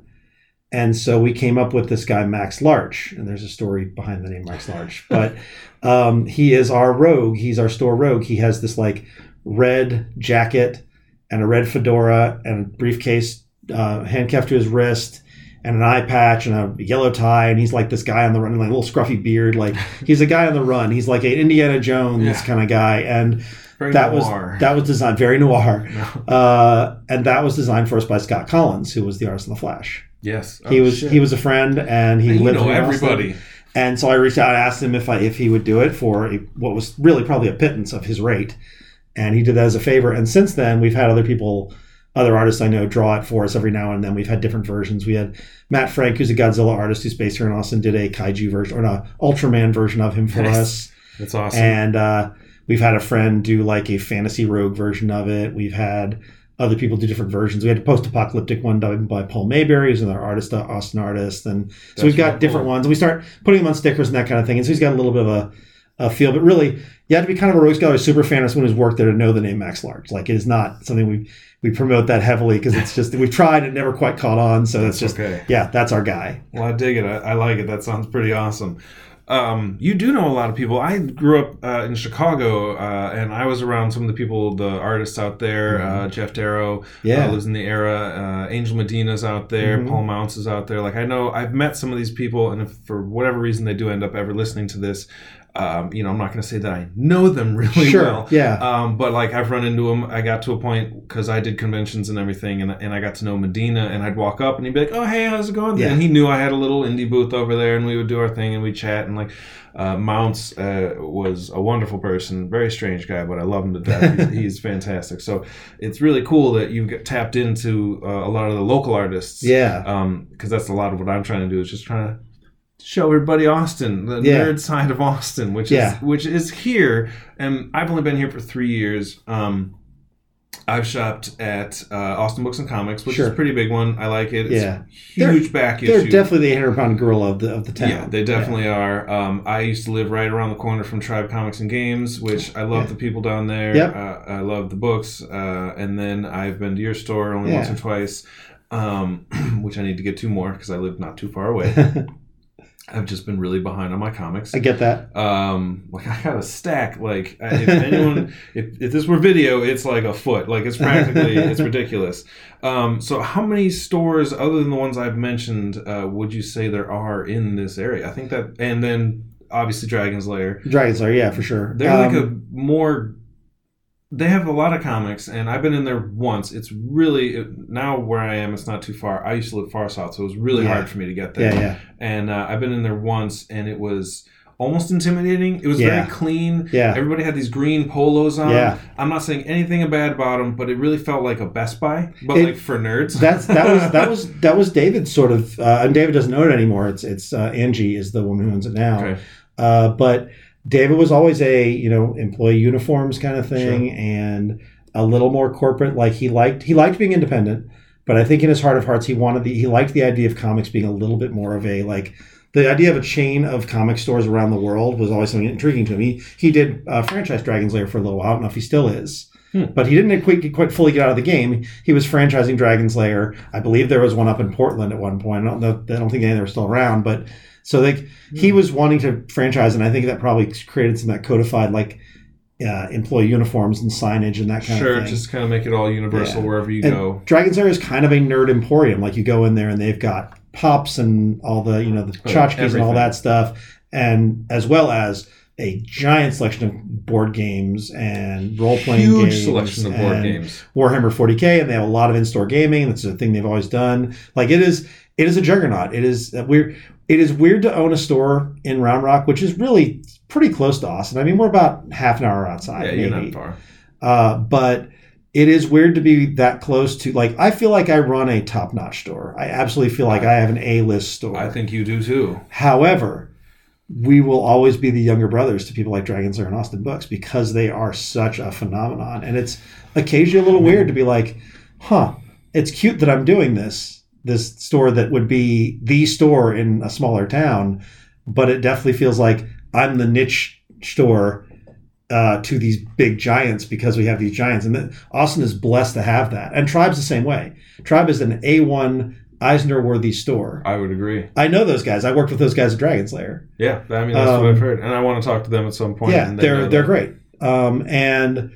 And so we came up with this guy, Max Larch. And there's a story behind the name Max Larch. But um, he is our rogue. He's our store rogue. He has this like red jacket and a red fedora and a briefcase uh, handcuffed to his wrist and an eye patch and a yellow tie. And he's like this guy on the run, like a little scruffy beard. Like he's a guy on the run. He's like an Indiana Jones Yeah. kind of guy. And Very that noir. was that was designed very noir. Uh, and that was designed for us by Scott Kolins, who was the artist on the Flash. yes. He Oh, was shit. he was a friend, and he you lived know in Austin. everybody. And so I reached out and asked him if I if he would do it for a, what was really probably a pittance of his rate, and he did that as a favor. And since then, we've had other people, other artists I know, draw it for us every now and then. We've had different versions. We had Matt Frank, who's a Godzilla artist who's based here in Austin, did a kaiju version or an Ultraman version of him for Nice. us. That's awesome. And uh, we've had a friend do like a fantasy rogue version of it. We've had other people do different versions. We had a post-apocalyptic one done by Paul Mayberry, who's another artist, Austin artist, and so That's we've got different cool. ones. And we start putting them on stickers and that kind of thing. And so he's got a little bit of a, a feel, but really, you have to be kind of a rogue scholar super fan of someone who's worked there to know the name Max Large. Like it is not something we we promote that heavily because it's just we've tried and never quite caught on. So that's just okay. yeah, that's our guy. Well, I dig it. I, I like it. That sounds pretty awesome. Um, you do know a lot of people. I grew up uh, in Chicago, uh, and I was around some of the people, the artists out there. Uh, Geof Darrow Mm-hmm. Yeah. uh, lives in the era. Uh, Angel Medina's out there. Mhm. Paul Mounts is out there. Like I know, I've met some of these people, and if for whatever reason they do end up ever listening to this, um, you know, I'm not going to say that I know them really Sure. well. Yeah. Um, but like I've run into him. I got to a point because I did conventions and everything, and, and I got to know Medina. And I'd walk up and he'd be like, "Oh, hey, how's it going?" Yeah. And he knew I had a little indie booth over there, and we would do our thing and we chat. And like uh, Mounts uh, was a wonderful person, very strange guy, but I love him to death. he's, he's fantastic. So it's really cool that you get tapped into uh, a lot of the local artists. yeah. Um, because that's a lot of what I'm trying to do is just trying to show everybody Austin, the Yeah. nerd side of Austin, which Yeah. is which is here. And I've only been here for three years. Um, I've shopped at uh, Austin Books and Comics, which is a pretty big one. I like it. It's Yeah. a huge back They're issue. definitely the 800 pound gorilla of the of the town. Yeah, they definitely are. Um, I used to live right around the corner from Tribe Comics and Games, which I love Yeah. the people down there. Yep. Uh, I love the books. Uh, and then I've been to your store only Yeah. once or twice, um, which I need to get to more because I live not too far away. I've just been really behind on my comics. I get that. Um, like I got a stack. Like if anyone, if, if this were video, it's like a foot. Like it's practically, it's ridiculous. Um, so how many stores other than the ones I've mentioned uh, would you say there are in this area? I think that, and then obviously Dragon's Lair. Dragon's Lair, yeah, for sure. They're like Um, a more. They have a lot of comics, and I've been in there once. It's really it, now where I am. It's not too far. I used to live far south, so it was really Yeah. hard for me to get there yeah, yeah, and uh, I've been in there once, and it was almost intimidating. It was Yeah. very clean. yeah, Everybody had these green polos on. Yeah. I'm not saying anything bad about them, but it really felt like a Best Buy, but It- like for nerds. That's that was that was that was David's sort of, uh, and David doesn't own it anymore. It's it's uh, Angie is the woman who owns it now. okay. Uh, but David was always a you know employee uniforms kind of thing, and a little more corporate. Like he liked he liked being independent, but I think in his heart of hearts he wanted the he liked the idea of comics being a little bit more of a like. The idea of a chain of comic stores around the world was always something intriguing to him. He he did uh, franchise Dragon's Lair for a little while. I don't know if he still is, Hmm. but he didn't quite, quite fully get out of the game. He was franchising Dragon's Lair. I believe there was one up in Portland at one point. I don't know. I don't think any of them are still around, but so like he was wanting to franchise, and I think that probably created some of that codified like uh, employee uniforms and signage and that kind Sure, of thing. Sure, just kind of make it all universal Yeah. wherever you And go. Dragon's Lair is kind of a nerd emporium. Like you go in there and they've got pops and all the you know the Oh, tchotchkes and all that stuff, and as well as a giant selection of board games and role playing Huge games. selection of board and games. Warhammer 40k, and they have a lot of in-store gaming. That's a thing they've always done. Like it is, it is a juggernaut. It is uh, weird. It is weird to own a store in Round Rock, which is really pretty close to Austin. I mean, we're about half an hour outside, Yeah, you're not far. Uh, but it is weird to be that close to. Like, I feel like I run a top-notch store. I absolutely feel like I have an A-list store. I think you do too. However, we will always be the younger brothers to people like Dragon's Lair and Austin Books because they are such a phenomenon. And it's occasionally a little weird to be like, huh, it's cute that I'm doing this, this store that would be the store in a smaller town, but it definitely feels like I'm the niche store uh, to these big giants because we have these giants. And Austin is blessed to have that. And Tribe's the same way. Tribe is an A1 Eisner Worthy store. I would agree. I know those guys. I worked with those guys at Dragon's Lair. Yeah, I mean that's Um, what I've heard, and I want to talk to them at some point. yeah, they they're they're great. Um, and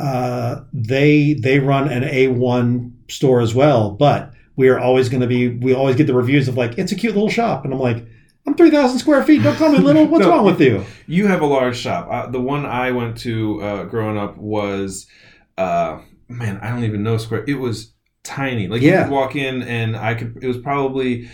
uh, they they run an A one store as well. But we are always going to be. We always get the reviews of like it's a cute little shop, and I'm like, I'm three thousand square feet. Don't call me little. What's No. wrong with you? You have a large shop. Uh, the one I went to uh, growing up was, uh, man, I don't even know square. It was tiny. Like you Yeah. could walk in, and I could. It was probably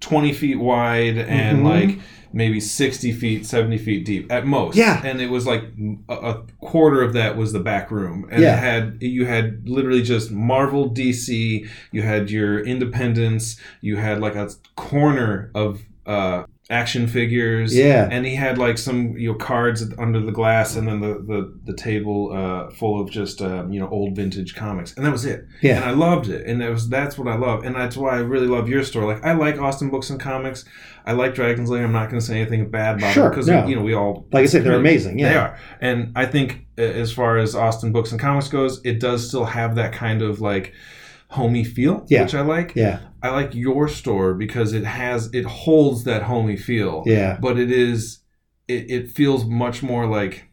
twenty feet wide and Mhm. like maybe sixty feet, seventy feet deep at most. Yeah. and it was like a, a quarter of that was the back room, and Yeah. it had you had literally just Marvel, DC. You had your Independence. You had like a corner of. Uh, action figures. Yeah. and he had like some you know cards under the glass and then the the, the table uh, full of just um, you know old vintage comics. And that was it. Yeah. and i loved it. And that was that's what i love. And that's why i really love your store like i like austin books and comics. I like dragon's lair. I'm not going to say anything bad about Sure, it because no. you know we all like I said, they're amazing. Yeah, they are. And i think as far as austin books and comics goes it does still have that kind of like homey feel Yeah. which i like. Yeah, i like your store because it has it holds that homey feel yeah. but it is it, it feels much more like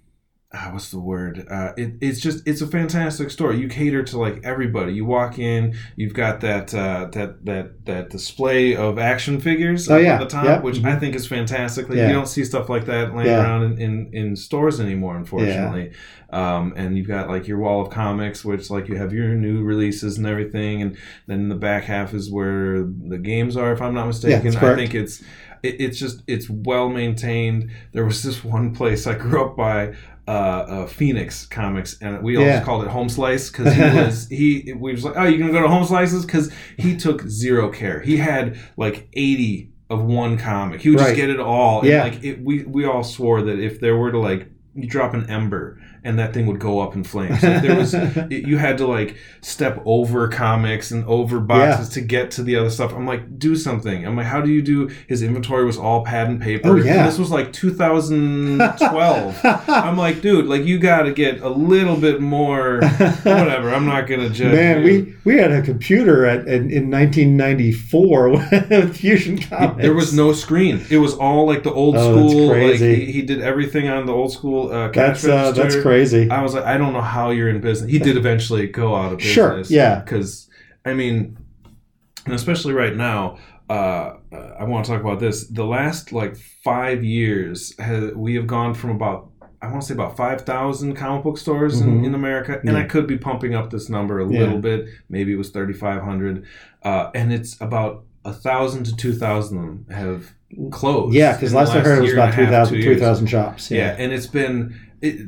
ah, what's the word uh, it, it's just it's a fantastic store you cater to like everybody you walk in you've got that uh, that that that display of action figures Oh, yeah. at the top Yep. which i think is fantastic like Yeah. you don't see stuff like that laying Yeah. around in, in, in stores anymore unfortunately um, and you've got like your wall of comics which like you have your new releases and everything and then the back half is where the games are if i'm not mistaken i think it's it, it's just it's well maintained. There was this one place I grew up by, uh, uh, Phoenix Comics, and we always Yeah. called it Home Slice because he was he we was like, oh, you gonna go to Home Slices because he took zero care. He had like eighty of one comic. He would Right. just get it all. And, Yeah. like it, we we all swore that if there were to like you drop an ember and that thing would go up in flames. Like, there was it, you had to like step over comics and over boxes to get to the other stuff. I'm like, do something. I'm like, how do you do? His inventory was all pad and paper. Oh, yeah. And this was like 2012. I'm like, dude, like you got to get a little bit more. Whatever. I'm not gonna judge. Man, you. we we had a computer at, in, in 1994 with Fusion Comics. There was no screen. It was all like the old Oh, that's school. Like crazy. he, he did everything on the old school uh, cash That's uh, that's crazy. I was like, I don't know how you're in business. He did eventually go out of business. Sure, yeah. Because I mean, and especially right now, uh, I want to talk about this. The last like five years, has, we have gone from about I want to say about five thousand comic book stores in, Mhm. in America, and Yeah. I could be pumping up this number a Yeah. little bit. Maybe it was thirty five hundred, uh, and it's about a thousand to two thousand of them have closed. Yeah, because in last I heard it was about a 3,000 two years. 3,000 shops. Yeah. and it's been it,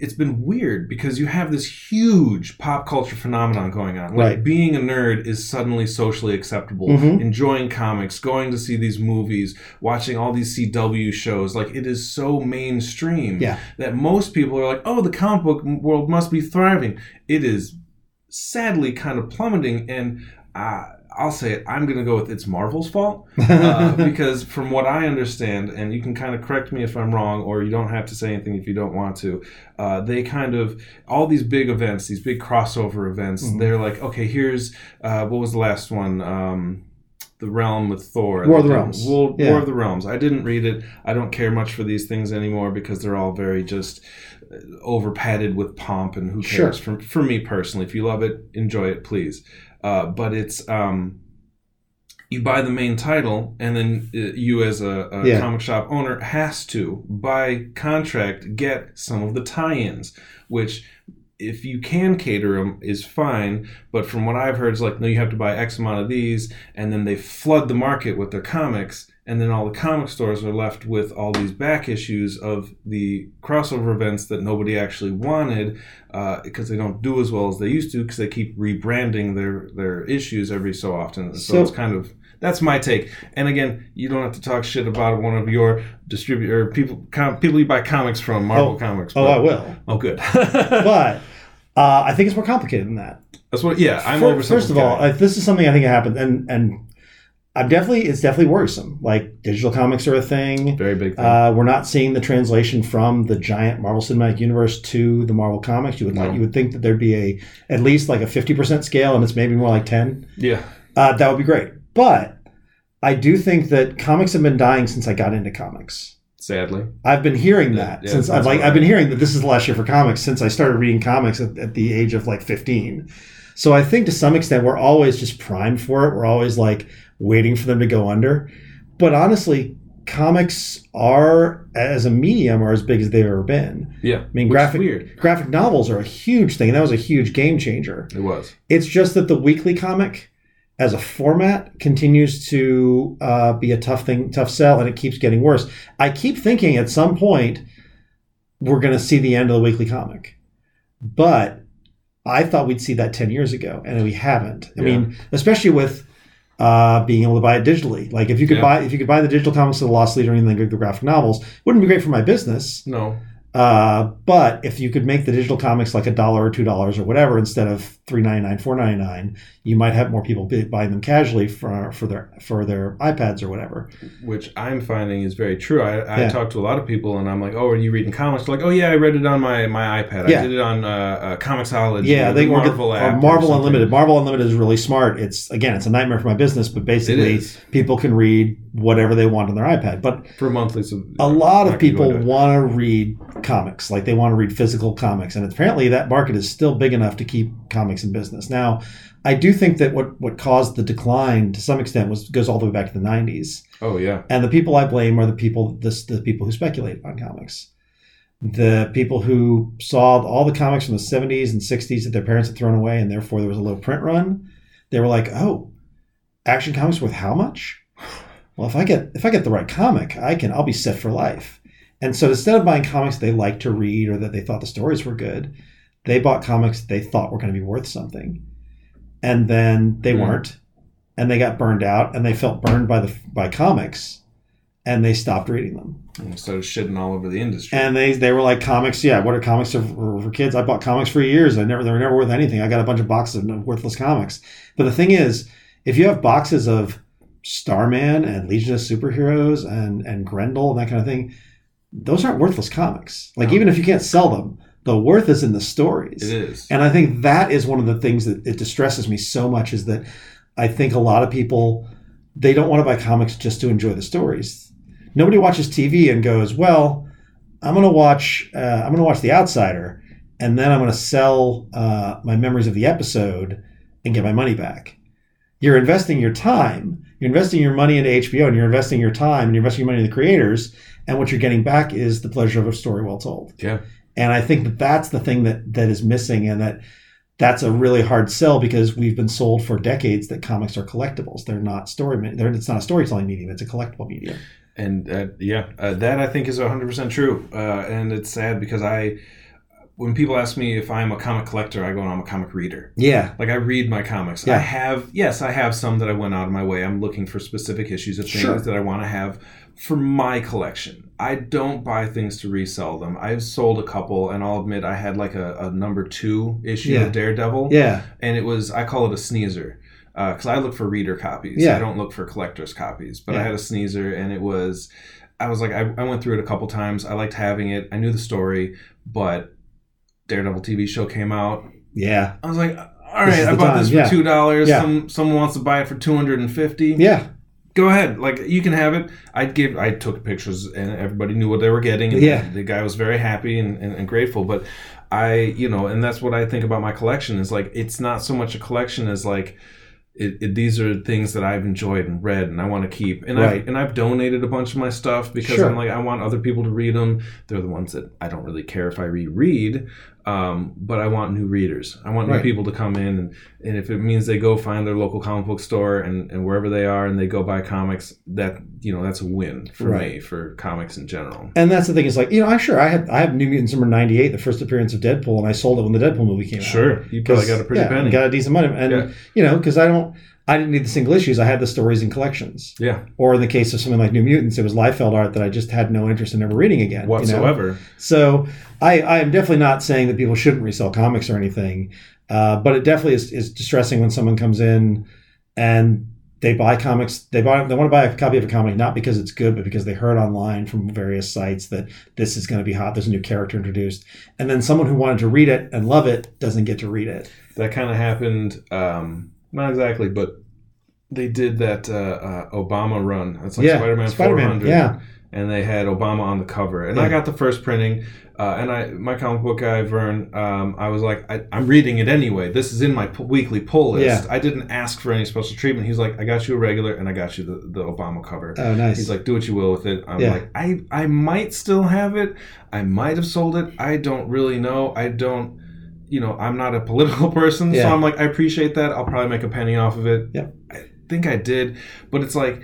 it's been weird because you have this huge pop culture phenomenon going on. Like Right. being a nerd is suddenly socially acceptable. Mhm. Enjoying comics, going to see these movies, watching all these CW shows, like it is so mainstream Yeah. that most people are like, "Oh, the comic book world must be thriving." It is sadly kind of plummeting and uh, I'll say it. I'm going to go with it's Marvel's fault uh, because from what I understand, and you can kind of correct me if I'm wrong, or you don't have to say anything if you don't want to. Uh, they kind of all these big events, these big crossover events. Mhm. They're like, okay, here's uh, what was the last one? Um, the Realm with Thor. War of the Realms. War, Yeah. War of the Realms. I didn't read it. I don't care much for these things anymore because they're all very just uh, over padded with pomp and who Sure. cares. For, for me personally, if you love it, enjoy it, please. Uh, but it's um, you buy the main title, and then uh, you, as a, a Yeah. comic shop owner, has to by contract get some of the tie-ins, which. If you can cater them, is fine. But from what I've heard, is like no, you have to buy X amount of these, and then they flood the market with their comics, and then all the comic stores are left with all these back issues of the crossover events that nobody actually wanted because they don't do as well as they used to because they keep rebranding their their issues every so often. So, So- it's kind of that's my take. And again, you don't have to talk shit about one of your distributor people com, people you buy comics from, Marvel Oh. Comics. oh, I will. Oh, good. But uh, I think it's more complicated than that. that's what. Yeah, I'm Fir- over. First of all, uh, this is something I think happened, and and I'm definitely it's definitely worrisome. Like digital comics are a thing. very big thing. Uh, we're not seeing the translation from the giant Marvel Cinematic Universe to the Marvel comics. You would No. like you would think that there'd be a at least like a fifty percent scale, and it's maybe more like ten. yeah, Uh, that would be great. But I do think that comics have been dying since I got into comics. Sadly, I've been hearing that yeah, since I've like I've been hearing that this is the last year for comics since I started reading comics at, at the age of like 15. So I think to some extent we're always just primed for it. We're always like waiting for them to go under. But honestly, comics are as a medium are as big as they've ever been. yeah. I mean, graphic weird. graphic novels are a huge thing. and That was a huge game changer. It was. It's just that the weekly comic as a format continues to uh, be a tough thing, tough sell, and it keeps getting worse. I keep thinking at some point we're going to see the end of the weekly comic, but I thought we'd see that 10 years ago, and we haven't. I Yeah. mean, especially with uh, being able to buy it digitally. Like if you could Yeah. buy if you could buy the digital comics of the Lost Leader and then the graphic novels, wouldn't be great for my business. No. Uh, but if you could make the digital comics like a dollar or two dollars or whatever instead of three ninety nine, four ninety nine, you might have more people buying them casually for for their for their iPads or whatever. which I'm finding is very true. I, I Yeah. talk to a lot of people, and I'm like, "Oh, are you reading comics?" They're like, "Oh yeah, I read it on my, my iPad. Yeah. I did it on uh, uh, ComiXology. Yeah, they the get- Marvel app, or Marvel something." Unlimited. Marvel Unlimited is really smart. It's again, it's a nightmare for my business, but basically people can read whatever they want on their iPad. But for monthly. So a lot of people want to read comics like they want to read physical comics and apparently that market is still big enough to keep comics in business. Now i do think that what, what caused the decline to some extent was goes all the way back to the 90s Oh yeah, and the people i blame are the people this, the people who speculate on comics. The people who saw all the comics from the 70s and 60s that their parents had thrown away and therefore there was a low print run. They were like oh action comics worth how much? Well if i get if i get the right comic i can i'll be set for life. And so instead of buying comics they liked to read or that they thought the stories were good they bought comics they thought were going to be worth something and then they Hmm. weren't and they got burned out and they felt burned by the by comics and they stopped reading them And of shitting all over the industry. and they they were like comics yeah what are comics for, for, for kids i bought comics for years i never they were never worth anything i got a bunch of boxes of worthless comics but the thing is if you have boxes of starman and legion of superheroes and and grendel and that kind of thing those aren't worthless comics like No. even if you can't sell them the worth is in the stories it is. and I think that is one of the things that it distresses me so much is that I think a lot of people they don't want to buy comics just to enjoy the stories. Nobody watches TV and goes, "Well, I'm going to watch uh, I'm going to watch The Outsider, and then I'm going to sell uh, my memories of the episode and get my money back." You're investing your time. You're investing your money into HBO, and you're investing your time, and you're investing your money in the creators. And what you're getting back is the pleasure of a story well told. yeah, And I think that that's the thing that that is missing, and that that's a really hard sell because we've been sold for decades that comics are collectibles. They're not story. They're, it's not a storytelling medium. It's a collectible medium. and uh, yeah, uh, that I think is 100 percent true. Uh, and it's sad because I, when people ask me if I'm a comic collector, I go, I'm a comic reader. Yeah, Like I read my comics. Yeah. I have yes, I have some that I went out of my way. I'm looking for specific issues of things Sure. that I want to have for my collection. I don't buy things to resell them. I've sold a couple, and I'll admit I had like a, a number two issue Yeah. of Daredevil, yeah, and it was I call it a sneezer uh, because I look for reader copies. Yeah. I don't look for collector's copies. But I had a sneezer, and it was. I was like, I, I went through it a couple times. I liked having it. I knew the story, but Daredevil TV show came out. yeah, I was like, all right, I bought time, this yeah. for two dollars. Yeah. Some someone wants to buy it for two hundred and fifty. yeah, Go ahead, like you can have it. I give, I took pictures, and everybody knew what they were getting. And Yeah. the guy was very happy and, and, and grateful. But I, you know, and that's what I think about my collection is like it's not so much a collection as like. It, it, these are things that I've enjoyed and read, and I want to keep. And Right. I've and I've donated a bunch of my stuff because Sure. I'm like I want other people to read them. They're the ones that I don't really care if I reread, um, but I want new readers. I want new Right. people to come in, and, and if it means they go find their local comic book store and, and wherever they are, and they go buy comics, that you know that's a win for Right. me for comics in general. and that's the thing. Is like you know, I'm sure I had I have New Mutants number ninety eight, the first appearance of Deadpool, and I sold it when the Deadpool movie came out. Sure, you probably got a pretty yeah, penny. Got a decent money, and Yeah. you know, because I don't, I didn't need the single issues. I had the stories in collections. yeah, Or in the case of something like New Mutants, it was Liefeld art that I just had no interest in ever reading again. you know? whatsoever. So I, I am definitely not saying that people shouldn't resell comics or anything, uh, but it definitely is, is distressing when someone comes in and they buy comics. They buy they want to buy a copy of a comic not because it's good, but because they heard online from various sites that this is going to be hot. There's a new character introduced, and then someone who wanted to read it and love it doesn't get to read it. That kind of happened. Um, not exactly, but they did that uh, uh, Obama run. It's like Yeah, Spider-Man, Spider-Man, 400. yeah. And they had Obama on the cover, and Yeah. I got the first printing. Uh, and I, my comic book guy Vern, um, I was like, I, I'm reading it anyway. This is in my p- weekly pull list. Yeah. I didn't ask for any special treatment. He's like, I got you a regular, and I got you the, the Obama cover. Oh, nice. He's like, do what you will with it. I'm Yeah. like, I, I might still have it. I might have sold it. I don't really know. I don't, you know, I'm not a political person. Yeah. So I'm like, I appreciate that. I'll probably make a penny off of it. Yeah. I think I did. But it's like,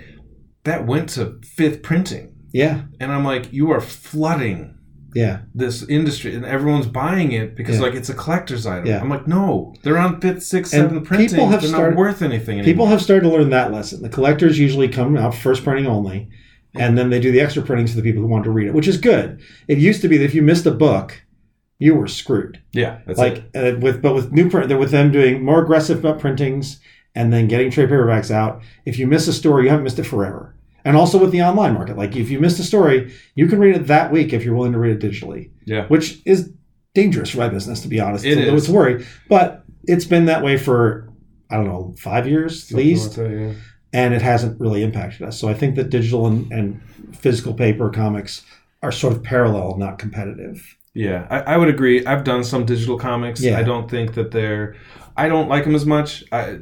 that went to fifth printing. yeah, And I'm like, you are flooding yeah, this industry and everyone's buying it because Yeah. like it's a collector's item. Yeah. I'm like, no, they're on fifth, sixth, And seventh printing. people have they're started- not worth anything anymore. People have started to learn that lesson. The collectors usually come out first printing only, and then they do the extra printings for the people who want to read it, which is good. It used to be that if you missed a book, you were screwed. yeah, that's like uh, with but with new print, with them doing more aggressive printings and then getting trade paperbacks out. If you miss a story, you haven't missed it forever. And also with the online market, like if you missed a story, you can read it that week if you're willing to read it digitally, Yeah. which is dangerous for my business to be honest. It It's a- is. It's a worry, but it's been that way for I don't know five years at least like that, yeah. and it hasn't really impacted us. So I think that digital and, and physical paper comics are sort of parallel, not competitive. Yeah, I, I would agree. I've done some digital comics. Yeah. I don't think that they're. I don't like them as much. I,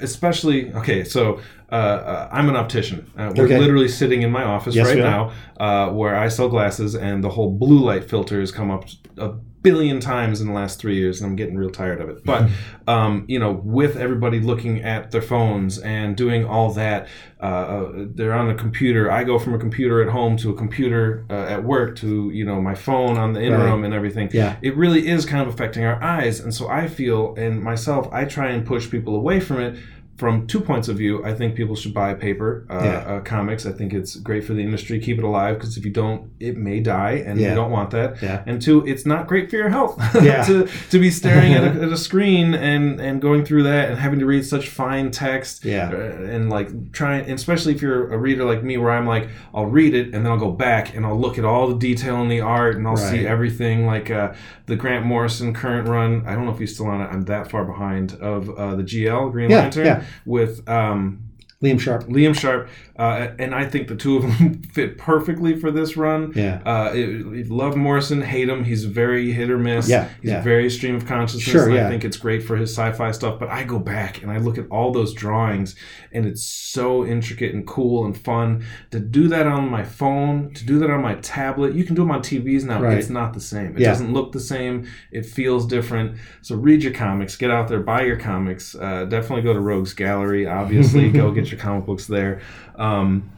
especially okay. So uh, uh, I'm an optician. Uh, we're Okay. literally sitting in my office Yes, right now, uh, where I sell glasses, and the whole blue light filter has come up a billion times in the last three years, and I'm getting real tired of it. But um, you know, with everybody looking at their phones and doing all that, uh, uh, they're on a computer. I go from a computer at home to a computer uh, at work to you know my phone on the in Right. and everything. Yeah. It really is kind of affecting our eyes, and so I feel, and myself, I try and push people away from it. From two points of view, I think people should buy paper uh, Yeah. uh, comics. I think it's great for the industry. Keep it alive because if you don't, it may die, and Yeah. you don't want that. Yeah. And two, it's not great for your health Yeah. to, to be staring at a, at a screen and, and going through that and having to read such fine text. Yeah. uh, And like trying, especially if you're a reader like me, where I'm like, I'll read it and then I'll go back and I'll look at all the detail in the art and I'll see everything. Like uh, the Grant Morrison current run. I don't know if he's still on it. I'm that far behind of uh, the GL Green Lantern yeah. With. Um, Liam Sharp. Liam Sharp, uh, and I think the two of them fit perfectly for this run. Yeah. Uh, it, love Morrison, hate him. He's very hit or miss. Yeah, He's yeah. very stream of consciousness. Sure, and yeah. I think it's great for his sci-fi stuff. But I go back and I look at all those drawings, and it's so intricate and cool and fun to do that on my phone, to do that on my tablet. You can do them on TVs now. Right. It's not the same. It Yeah. doesn't look the same. It feels different. So read your comics. Get out there. Buy your comics. Uh, definitely go to Rogues Gallery. Obviously, go get your comic books there. Um,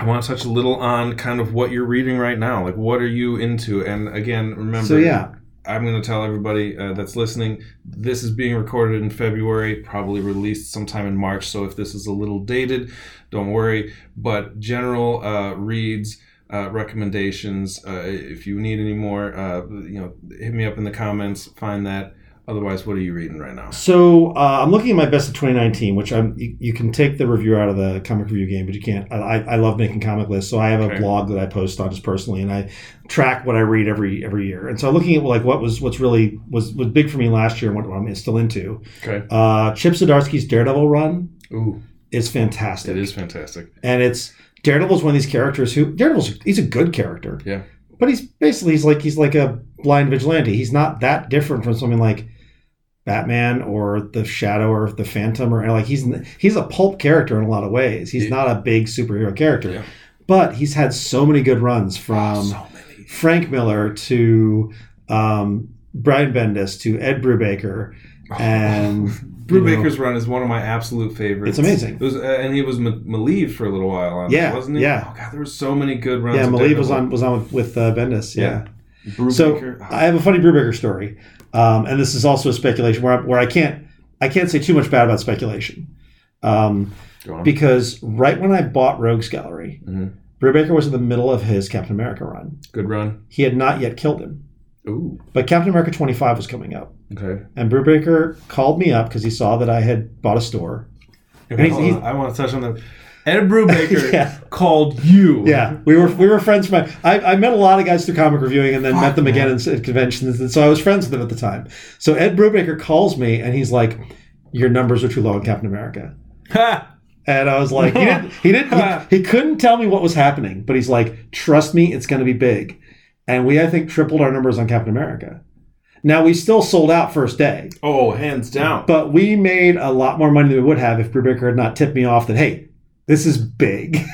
I want to touch a little on kind of what you're reading right now. Like, what are you into? And again, remember, So yeah, I'm going to tell everybody uh, that's listening this is being recorded in February, probably released sometime in March. So if this is a little dated, don't worry. But general uh, reads. Uh, recommendations. Uh, if you need any more, uh, you know, hit me up in the comments. Find that. Otherwise, what are you reading right now? So uh, I'm looking at my best of 2019, which I'm. You, you can take the review out of the comic review game, but you can't. I, I I love making comic lists, so I have a blog that I post on just personally, and I track what I read every every year. And so looking at like what was what's really was was big for me last year, and what I'm still into. Okay. Uh, Chip Zdarsky's Daredevil run Ooh, is fantastic. it is fantastic. and it's Daredevil's one of these characters who Daredevil's he's a good character. Yeah. But he's basically he's like he's like a blind vigilante. He's not that different from something like Batman or the Shadow or the Phantom or like he's he's a pulp character in a lot of ways. He's Yeah. not a big superhero character. Yeah. But he's had so many good runs from so. Frank Miller to um, Brian Bendis to Ed Brubaker and Brubaker's run is one of my absolute favorites. It's amazing. It was, uh, and he was M- Maleev for a little while on Yeah, it, wasn't he? yeah. Oh god, there were so many good runs. yeah, Maleev was on was on with, with uh, Bendis. Yeah. yeah. So I have a funny Brubaker story, um, and this is also a speculation where I, where I can't I can't say too much bad about speculation, um, because right when I bought Rogues Gallery, Mhm. Brubaker was in the middle of his Captain America run. good run. He had not yet killed him, Ooh. but Captain America twenty five was coming up, Okay. and Brubaker called me up because he saw that I had bought a store. Okay, he's- hold on. he's- I want to touch on that. Ed Brubaker Yeah. called you. Yeah, we were we were friends. From I, I met a lot of guys through comic reviewing, and then met them again in, at conventions, and so I was friends with them at the time. So Ed Brubaker calls me, and he's like, "Your numbers are too low in Captain America." And I was like, he didn't, he didn't, he, he couldn't tell me what was happening, but he's like, trust me, it's going to be big. And we, I think, tripled our numbers on Captain America. Now we still sold out first day, Oh, hands down. but we made a lot more money than we would have if Brubaker had not tipped me off that hey, this is big.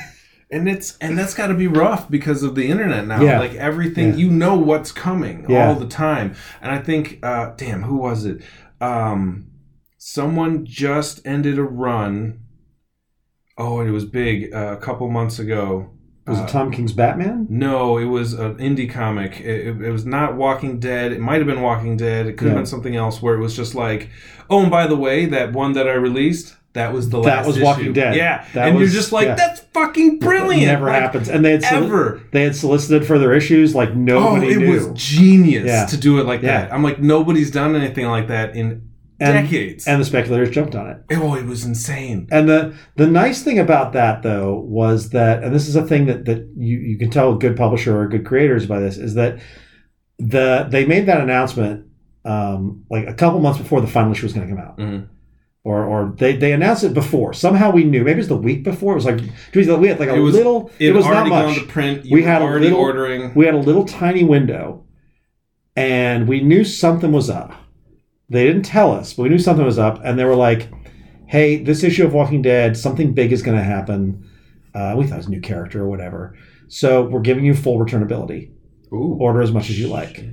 And it's and that's got to be rough because of the internet now. Yeah. Like everything, Yeah. you know what's coming Yeah. all the time. And I think, uh, damn, who was it? Um, someone just ended a run. Oh, it was big uh, a couple months ago. Was Uh, it Tom King's Batman? No, it was an indie comic. It, it- it was not Walking Dead. It might have been Walking Dead. It could have been something else where it was just like, oh, and by the way, that one that I released, that was the last. That was issue. Walking Dead. Yeah, That and was- you're just like, yeah. that's fucking brilliant. It never Like, happens. And they had soli- Ever. they had solicited further issues like Oh, nobody it knew. was genius Yeah. to do it like Yeah. that. I'm like, nobody's done anything like that in And- decades. and the speculators jumped on it. oh, it was insane. And the the nice thing about that though was that, and this is a thing that that you, you can tell a good publisher or good creators by this is that the they made that announcement um, like a couple months before the final issue was going to come out, Mhm. Or or they they announced it before. Somehow we knew. Maybe it was the week before. It was like we had like a It was- little. It, It, was not much. print. You We were had a little- ordering. we had a little tiny window and we knew something was up. They didn't tell us, but we knew something was up. And they were like, hey, this issue of Walking Dead, something big is going to happen. Uh, we thought it was a new character or whatever. So we're giving you full returnability. Ooh. Order as much as you like.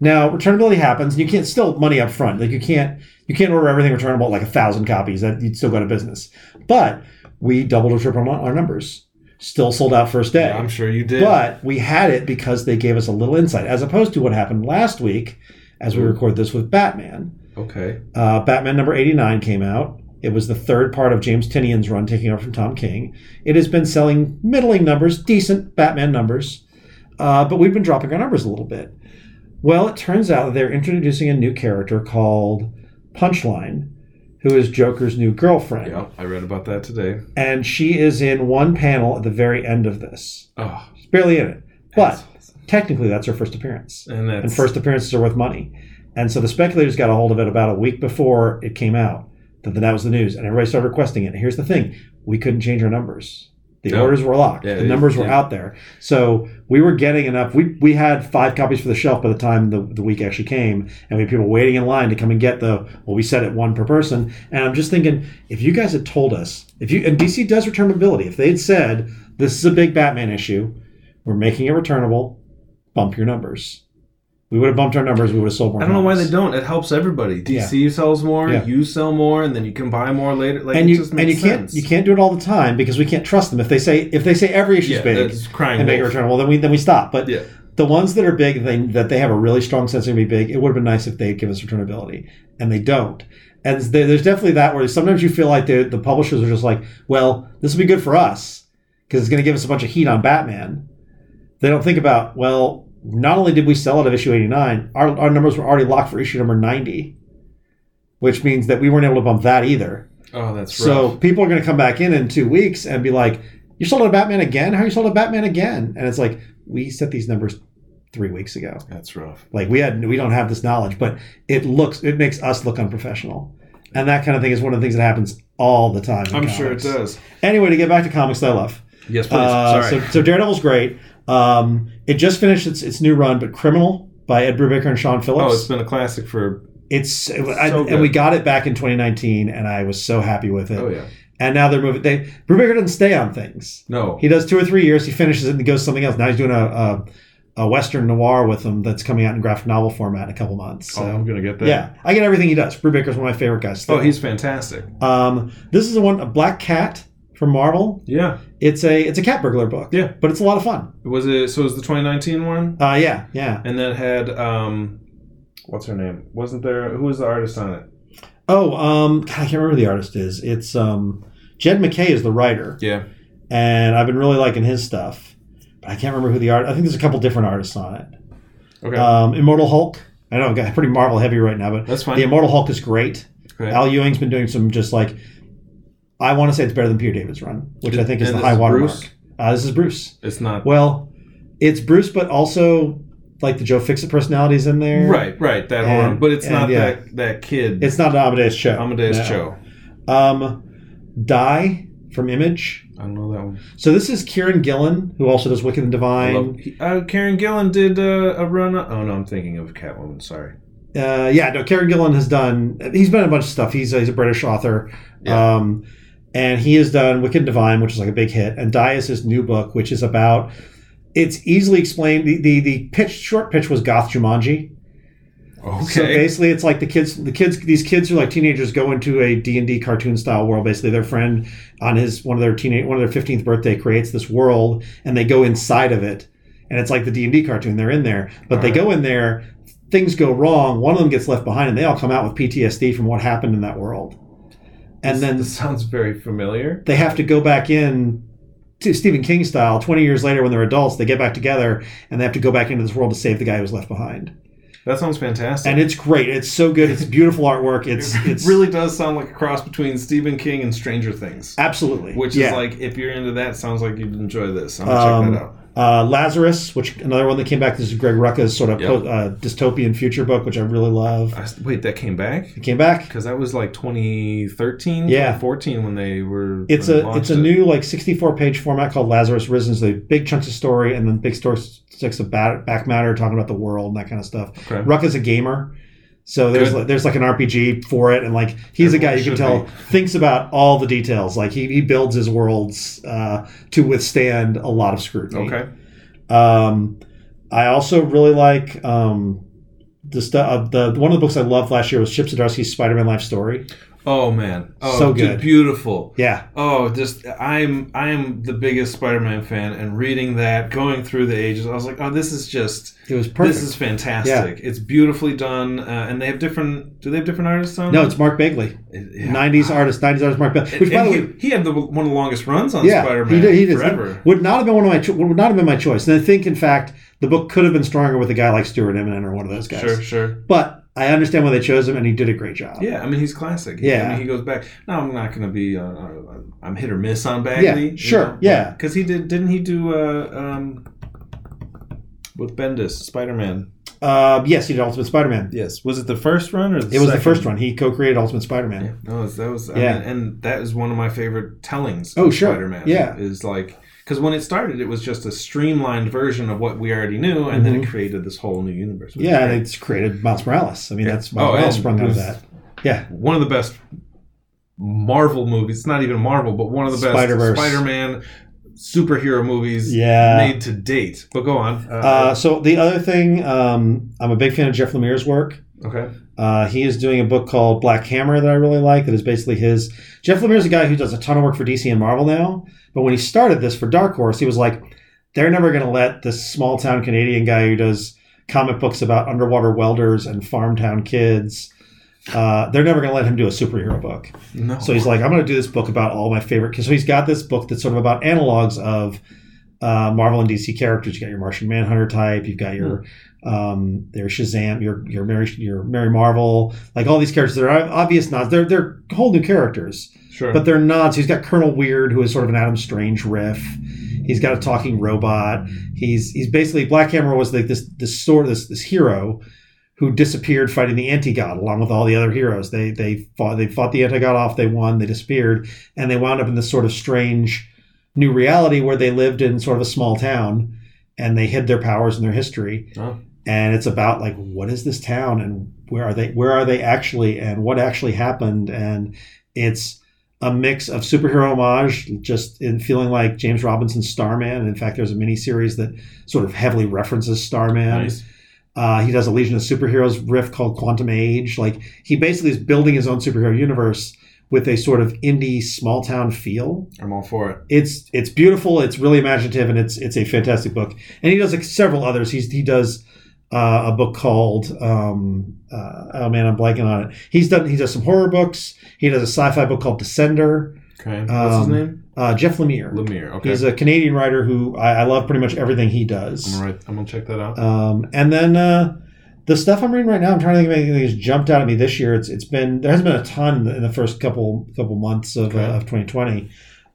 Now, returnability happens, and you can't still money up front. Like you can't you can't order everything returnable like a thousand copies. That you'd still go to business. But we doubled or tripled our numbers. Still sold out first day. Yeah, I'm sure you did. But we had it because they gave us a little insight, as opposed to what happened last week, as we Mm. record this with Batman. okay. Uh, Batman number 89 came out. It was the third part of James Tynion's run, taking over from Tom King. It has been selling middling numbers, decent Batman numbers, uh, but we've been dropping our numbers a little bit. Well, it turns out that they're introducing a new character called Punchline, who is Joker's new girlfriend. Yeah, I read about that today. And she is in one panel at the very end of this. Oh, She's barely in it. But that's technically that's her first appearance and that's and first appearances are worth money and so the speculators got a hold of it about a week before it came out that that was the news and everybody started requesting it and here's the thing we couldn't change our numbers the No. orders were locked. Yeah, the numbers were out there. So we were getting enough. We, we had five copies for the shelf by the time the, the week actually came and we had people waiting in line to come and get the well we set it one per person. And i'm just thinking if you guys had told us if you and dc does returnability if they'd said this is a big batman issue. We're making it returnable. Bump your numbers. We would have bumped our numbers. We would have sold more. I don't know why they don't. It helps everybody. DC sells more, Yeah. you sell more, and then you can buy more later. Like And you and you makes can't you can't do it all the time because we can't trust them. If they say if they say every issue's Yeah, big crying and make it wolf. returnable, then we then we stop. But Yeah. the ones that are big, they, that they have a really strong sense of be big. It would have been nice if they'd give us returnability, and they don't. And there- there's definitely that where sometimes you feel like the the publishers are just like, well, this will be good for us because it's going to give us a bunch of heat on Batman. They don't think about well. Not only did we sell out of issue 89, our, our numbers were already locked for issue number 90, which means that we weren't able to bump that either. Oh, that's So rough. people are going to come back in in two weeks and be like, "You sold a Batman again? How you sold a Batman again?" And it's like we set these numbers three weeks ago. That's rough. Like we had we don't have this knowledge, but it looks it makes us look unprofessional, and that kind of thing is one of the things that happens all the time. I'm sure it does. Anyway, to get back to comics that I love. Yes, please. Uh, Sorry. so, so Daredevil's great. Um, it just finished its, its new run, but Criminal by Ed Brubaker and Sean Phillips. oh, it's been a classic for. It's I, So and we got it back in 2019, and I was so happy with it. Oh yeah. And now they're moving. They Brubaker doesn't stay on things. No. He does two or three years. He finishes it and goes to something else. Now he's doing a, a, a western noir with them that's coming out in graphic novel format in a couple months. So oh, I'm gonna get that. yeah, I get everything he does. Brubaker's one of my favorite guys. Still. Oh, he's fantastic. um. This is the one a Black Cat from Marvel. Yeah. It's a it's a cat burglar book. Yeah. but it's a lot of fun. Was it? So it was the 2019 one, Uh, yeah, yeah. and that had um, what's her name? Wasn't there? Who was the artist on it? Oh, um, God, I can't remember who the artist is. It's um, Jed MacKay is the writer, Yeah. and I've been really liking his stuff. But I can't remember who the art. I think there's a couple different artists on it. Okay. Um, Immortal Hulk. I know, I'm pretty Marvel heavy right now, but That's fine. the Immortal Hulk is great. okay. Al Ewing's been doing some just like I want to say it's better than Peter David's run, which I think is And the high watermark. Uh, this is Bruce. It's not. Well, it's Bruce, but also like the Joe Fixit personalities in there. Right. Right. That And- horror, but it's and, not yeah. that that kid. It's not an Amadeus Cho. Amadeus No. Cho. Um, Die from Image. I don't know that one. So this is Kieron Gillen, who also does Wicked and Divine. love, he- uh, Kieron Gillen did uh, a run. Oh no, I'm thinking of Catwoman. Sorry. Uh, yeah, no, Kieron Gillen has done. He's been a bunch of stuff. He's a, he's a British author, Yeah. um, and he has done Wicked and Divine, which is like a big hit, and Die is his new book, which is about. It's easily explained. The the, the pitch short pitch was Goth Jumanji. Okay. So basically, it's like the kids, the kids, these kids who are like teenagers go into a D and D cartoon style world. Basically, their friend on his one of their teenage one of their fifteenth birthday creates this world, and they go inside of it, and it's like the D and D cartoon. They're in there, but they Alright. go in there, things go wrong. One of them gets left behind, and they all come out with PTSD from what happened in that world, and This- then this sounds very familiar. they have to go back in. To Stephen King style, 20 years later when they're adults, they get back together and they have to go back into this world to save the guy who was left behind. That sounds fantastic. And it's great. It's so good. It's beautiful artwork. It's it it's really does sound like a cross between Stephen King and Stranger Things. Absolutely. Which Yeah. is like, if you're into that, sounds like you'd enjoy this. I'm gonna Um, check that out. Uh, Lazarus, which another one that came back. This is Greg Rucka's sort of Yep. po- uh, dystopian future book, which I really love. I wait, that came back It came back. because that was like 2013, Yeah. 2014 when they were. It's a it's a it. new like 64 page format called Lazarus Risen. So big chunks of story and then big story sticks of back, back matter talking about the world and that kind of stuff. Okay. Rucka's a gamer. So there's Good. there's like an RPG for it, and like he's a guy you can tell should thinks about all the details. Like he, he builds his worlds uh, to withstand a lot of scrutiny. Okay. Um, I also really like um, the stuff. Uh, the one of the books I loved last year was Chip Zdarsky's Spider-Man Life Story. Oh man. Oh, So good. beautiful. Yeah, Oh, just I'm I'm the biggest Spider-Man fan, and reading that, going through the ages, I was like, oh, this is just it was perfect. this is fantastic. It's beautifully done, uh, and they have different. Do they have different artists on? no, it? it's Mark Bagley, Yeah. '90s artist, '90s artist Mark Bagley. And- Which, by the he, way, he had the, one of the longest runs on yeah, Spider-Man he did. He did. forever. Would not have been one of my. cho- Would not have been my choice. And I think, in fact, the book could have been stronger with a guy like Stuart Immonen or one of those guys. Sure, sure. But I understand why they chose him, and he did a great job. Yeah, I mean he's classic. He- Yeah. I mean he goes back. No, I'm not going to be. Uh, uh, I'm hit or miss on Bagley. Yeah, sure, yeah. Because he did. Didn't he do uh, um, with Bendis Spider-Man? Uh, yes, he did Ultimate Spider-Man. Yes. Was it the first run or the It was the first one. He co-created Ultimate Spider-Man. Yeah, no, that was I Yeah. mean, and that is one of my favorite tellings. Oh, of sure. Spider-Man. Yeah. is like because when it started, it was just a streamlined version of what we already knew, and then it created this whole new universe. Mm-hmm. Yeah, and it's created Miles Morales. I mean, Yeah. that's Miles Oh, Morales sprung out of that. Yeah, one of the best Marvel movies. It's not even Marvel, but one of the best Spider-Verse. Spider-Man superhero movies Yeah. made to date. But go on. Uh, Uh, so the other thing, um, I'm a big fan of Jeff Lemire's work. okay. Uh, he is doing a book called Black Hammer that I really like. That is basically his. Jeff Lemire is a guy who does a ton of work for DC and Marvel now. But when he started this for Dark Horse, he was like, they're never going to let this small town Canadian guy who does comic books about underwater welders and farm town kids. Uh, they're never going to let him do a superhero book. No. So he's like, I'm going to do this book about all my favorite. So he's got this book that's sort of about analogs of uh, Marvel and DC characters. You got your Martian Manhunter type. You've got your um, their Shazam, your your Mary your Mary Marvel, like all these characters. They're obvious nods. They're they're whole new characters, sure. but they're nods. He's got Colonel Weird, who is sort of an Adam Strange riff. He's got a talking robot. He's he's basically Black Hammer was like this this sort this this hero who disappeared fighting the anti-god along with all the other heroes. They they fought they fought the anti-god off, they won, they disappeared, and they wound up in this sort of strange new reality where they lived in sort of a small town and they hid their powers and their history. Oh. And it's about like what is this town and where are they where are they actually and what actually happened and it's a mix of superhero homage, just in feeling like James Robinson's Starman. And in fact, there's a mini series that sort of heavily references Starman. nice. Uh, he does a Legion of Superheroes riff called Quantum Age. Like he basically is building his own superhero universe with a sort of indie small town feel. I'm all for it. It's it's beautiful. It's really imaginative, and it's it's a fantastic book. And he does like several others. He's he does uh, a book called um, uh, oh man, I'm blanking on it. He's done he does some horror books. He does a sci-fi book called Descender. Okay. What's his Um, name? Uh, Jeff Lemire. Lemire. Okay. He's a Canadian writer who I, I love pretty much everything he does. I'm right. I'm gonna check that out. Um, and then uh, the stuff I'm reading right now, I'm trying to think of anything that's jumped out at me this year. It's it's been there hasn't been a ton in the first couple couple months of, Okay. uh, of 2020.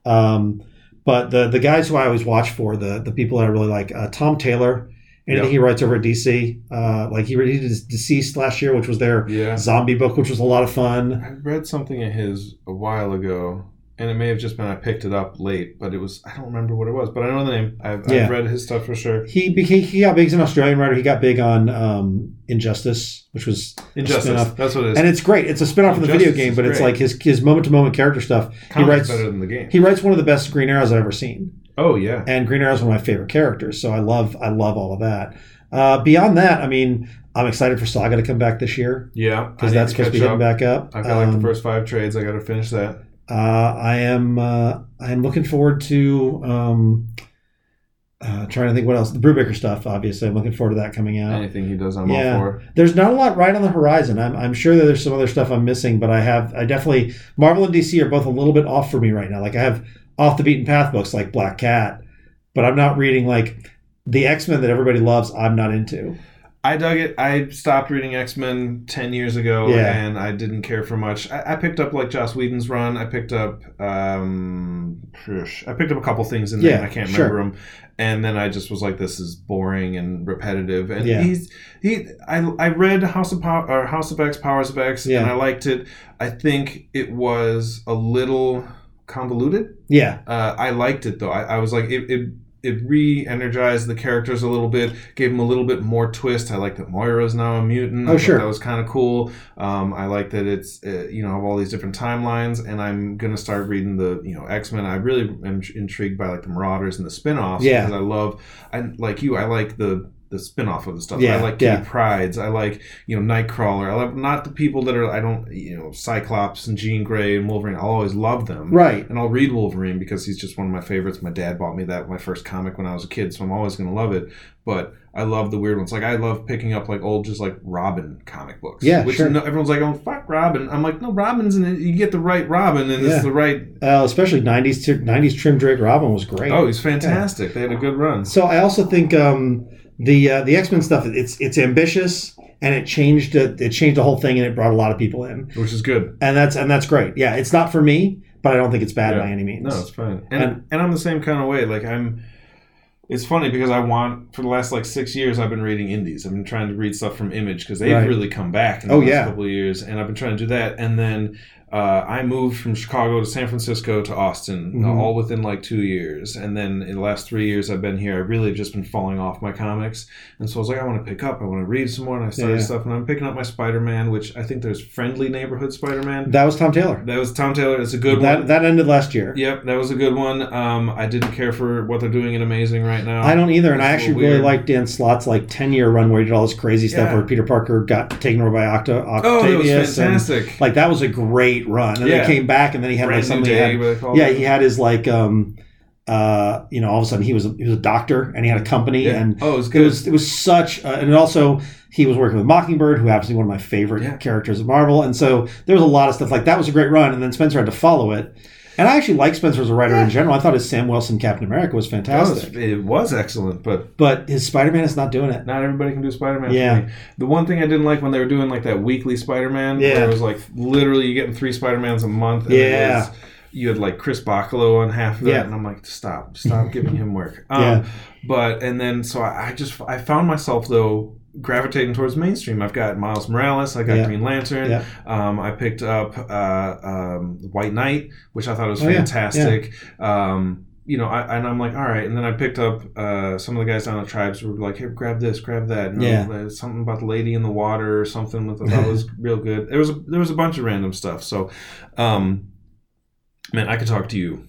Um, but the the guys who I always watch for the the people that I really like, uh, Tom Taylor, anything he writes over at DC, uh, like he he did Deceased last year, which was their yeah. zombie book, which was a lot of fun. I read something of his a while ago, and it may have just been I picked it up late, but it was I don't remember what it was, but I know the name. I've, Yeah. I've read his stuff for sure. He became he got big as an Australian writer. He got big on um, Injustice, which was Injustice. That's what it is. and it's great. It's a spin-off from the video game, but it's like his his moment to moment character stuff. He writes better than the game. he writes one of the best Green Arrows I've ever seen, oh yeah. and Green Arrow is one of my favorite characters. So I love I love all of that. Uh, beyond that, I mean, I'm excited for Saga to come back this year Yeah. because that's supposed to be getting back up. I've got like Um, the first five trades. I got to finish that. Uh, I am uh, I am looking forward to um, uh, trying to think what else. The Brubaker stuff, obviously. I'm looking forward to that coming out. Anything he does, I'm yeah. all for. There's not a lot right on the horizon. I'm, I'm sure that there's some other stuff I'm missing, but I have I definitely Marvel and DC are both a little bit off for me right now. Like I have off the beaten path books like Black Cat, but I'm not reading like the X Men that everybody loves. I'm not into. I dug it. I stopped reading X Men ten years ago, Yeah. and I didn't care for much. I, I picked up like Joss Whedon's run. I picked up, um, I picked up a couple things in there, Yeah, and I can't sure. remember them. And then I just was like, "This is boring and repetitive." And Yeah. he's he. I I read House of Power or House of X, Powers of X, and I liked it. I think it was a little convoluted. Yeah, Uh, I liked it though. I, I was like, it, it it re-energized the characters a little bit, gave them a little bit more twist. I like that Moira's now a mutant. Oh, sure. that was kind of cool. Um, I like that it's uh, you know have all these different timelines, and I'm gonna start reading the you know X Men. I really am intrigued by like the Marauders and the spin-offs Yeah. because I love. I like you. I like the the spin-off of the stuff. Yeah, I like yeah. Prides. I like you know Nightcrawler. I love not the people that are I don't you know Cyclops and Jean Grey and Wolverine. I'll always love them right. and I'll read Wolverine because he's just one of my favorites. My dad bought me that my first comic when I was a kid, so I'm always going to love it. But I love the weird ones. Like I love picking up like old, just like Robin comic books. Yeah, which sure. no, everyone's like, "Oh fuck Robin." I'm like, "No, Robin's in it. You get the right Robin, and Yeah. it's the right." Uh, especially '90s '90s Tim Drake Robin was great. Oh, he's fantastic. They had a good run. So I also think um, the uh, the X Men stuff it's it's ambitious and it changed it, it changed the whole thing and it brought a lot of people in Which is good. and that's and that's great. Yeah, it's not for me, but I don't think it's bad Yeah. by any means. No, it's fine. And, And- and I'm the same kind of way. Like I'm. It's funny because I want for the last like six years I've been reading indies. I've been trying to read stuff from Image because they've Right. really come back in the Oh, last yeah. couple of years, and I've been trying to do that. And then uh, I moved from Chicago to San Francisco to Austin, uh, Mhm. all within like two years. And then in the last three years I've been here, I really have just been falling off my comics. And so I was like, I want to pick up, I want to read some more, and I started Yeah. stuff. And I'm picking up my Spider Man, which I think there's Friendly Neighborhood Spider Man. That was Tom Taylor. That was Tom Taylor. It's a good that one. that ended last year. Yep, that was a good one. Um, I didn't care for what they're doing in Amazing right now. I don't either, and I actually really liked Dan Slott's like ten year run where he did all this crazy stuff where Peter Parker got taken over by Octa, Octavius. Oh, that was Octavius. and, fantastic. like that was a great run, and then Yeah. he came back, and then he had like Brand new something. day. had- what they call yeah, it. he had his like um, uh, you know, all of a sudden he was a, he was a doctor and he had a company Yeah. and oh, it was it was it was such uh, and also he was working with Mockingbird, who happens to be one of my favorite Yeah. characters of Marvel, and so there was a lot of stuff like that was a great run, and then Spencer had to follow it. And I actually like Spencer as a writer in general. I thought his Sam Wilson Captain America was That was- fantastic, it was excellent, but but his Spider Man is not doing it. not everybody can do Spider-Man. Yeah. The one thing I didn't like when they were doing like that weekly Spider-Man, Yeah. where it was like literally you getting three Spider-Mans a month. And Yeah. It was, you had like Chris Bachalo on half of that, Yeah. and I'm like, stop, stop giving him work. Um, Yeah. But and then so I, I just I found myself though gravitating towards mainstream. I've got Miles Morales, I got Yeah. Green Lantern. Yeah. Um, I picked up uh, um, White Knight, which I thought was Oh, yeah. fantastic. Um, you know, I, and I'm like, all right. And then I picked up uh, some of the guys down the Tribes were like, hey, grab this, grab that. And Yeah. uh, something about the lady in the water or something that I thought was real good. There was a, there was a bunch of random stuff. So, um, man, I could talk to you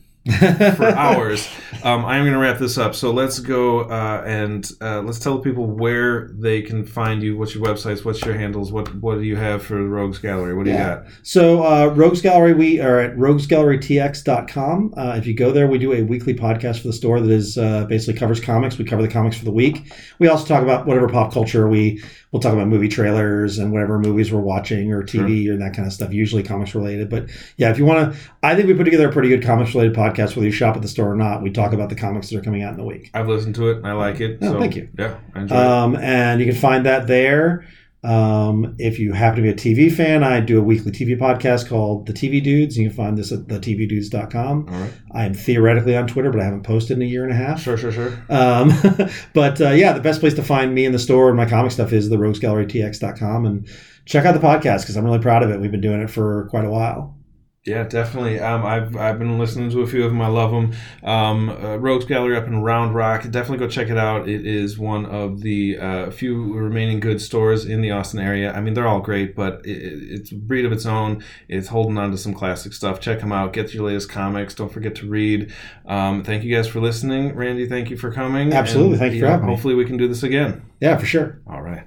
for hours. Um, I'm going to wrap this up. So let's go uh, and uh, let's tell the people where they can find you. What's your websites? What's your handles? What What do you have for the Rogues Gallery? What do Yeah. you got? So, uh, Rogues Gallery, we are at roguesgallerytx.com. Uh, if you go there, we do a weekly podcast for the store that is uh, basically covers comics. We cover the comics for the week. We also talk about whatever pop culture we we'll talk about movie trailers and whatever movies we're watching or TV or that kind of stuff. Usually comics related, but yeah, if you want to, I think we put together a pretty good comics related podcast. Whether you shop at the store or not, we talk about the comics that are coming out in the week. I've listened to it and I like it. So, thank you. Yeah, I enjoy it. Um, and you can find that there. Um, if you happen to be a TV fan, I do a weekly TV podcast called The TV Dudes. You can find this at thetvdudes.com. All right. I am theoretically on Twitter, but I haven't posted in a year and a half. Sure, sure, sure. Um, but uh, yeah, the best place to find me in the store and my comic stuff is the roguesgallerytx.com and check out the podcast because I'm really proud of it. We've been doing it for quite a while. Yeah, definitely. Um, I've I've been listening to a few of them. I love them. Um, uh, Rogues Gallery up in Round Rock. Definitely go check it out. It is one of the uh, few remaining good stores in the Austin area. I mean, they're all great, but it, it's a breed of its own. It's holding on to some classic stuff. Check them out. Get your latest comics. Don't forget to read. Um, thank you guys for listening. Randy, thank you for coming. Absolutely. And, thank you for having me. Hopefully, we can do this again. Yeah, for sure. All right.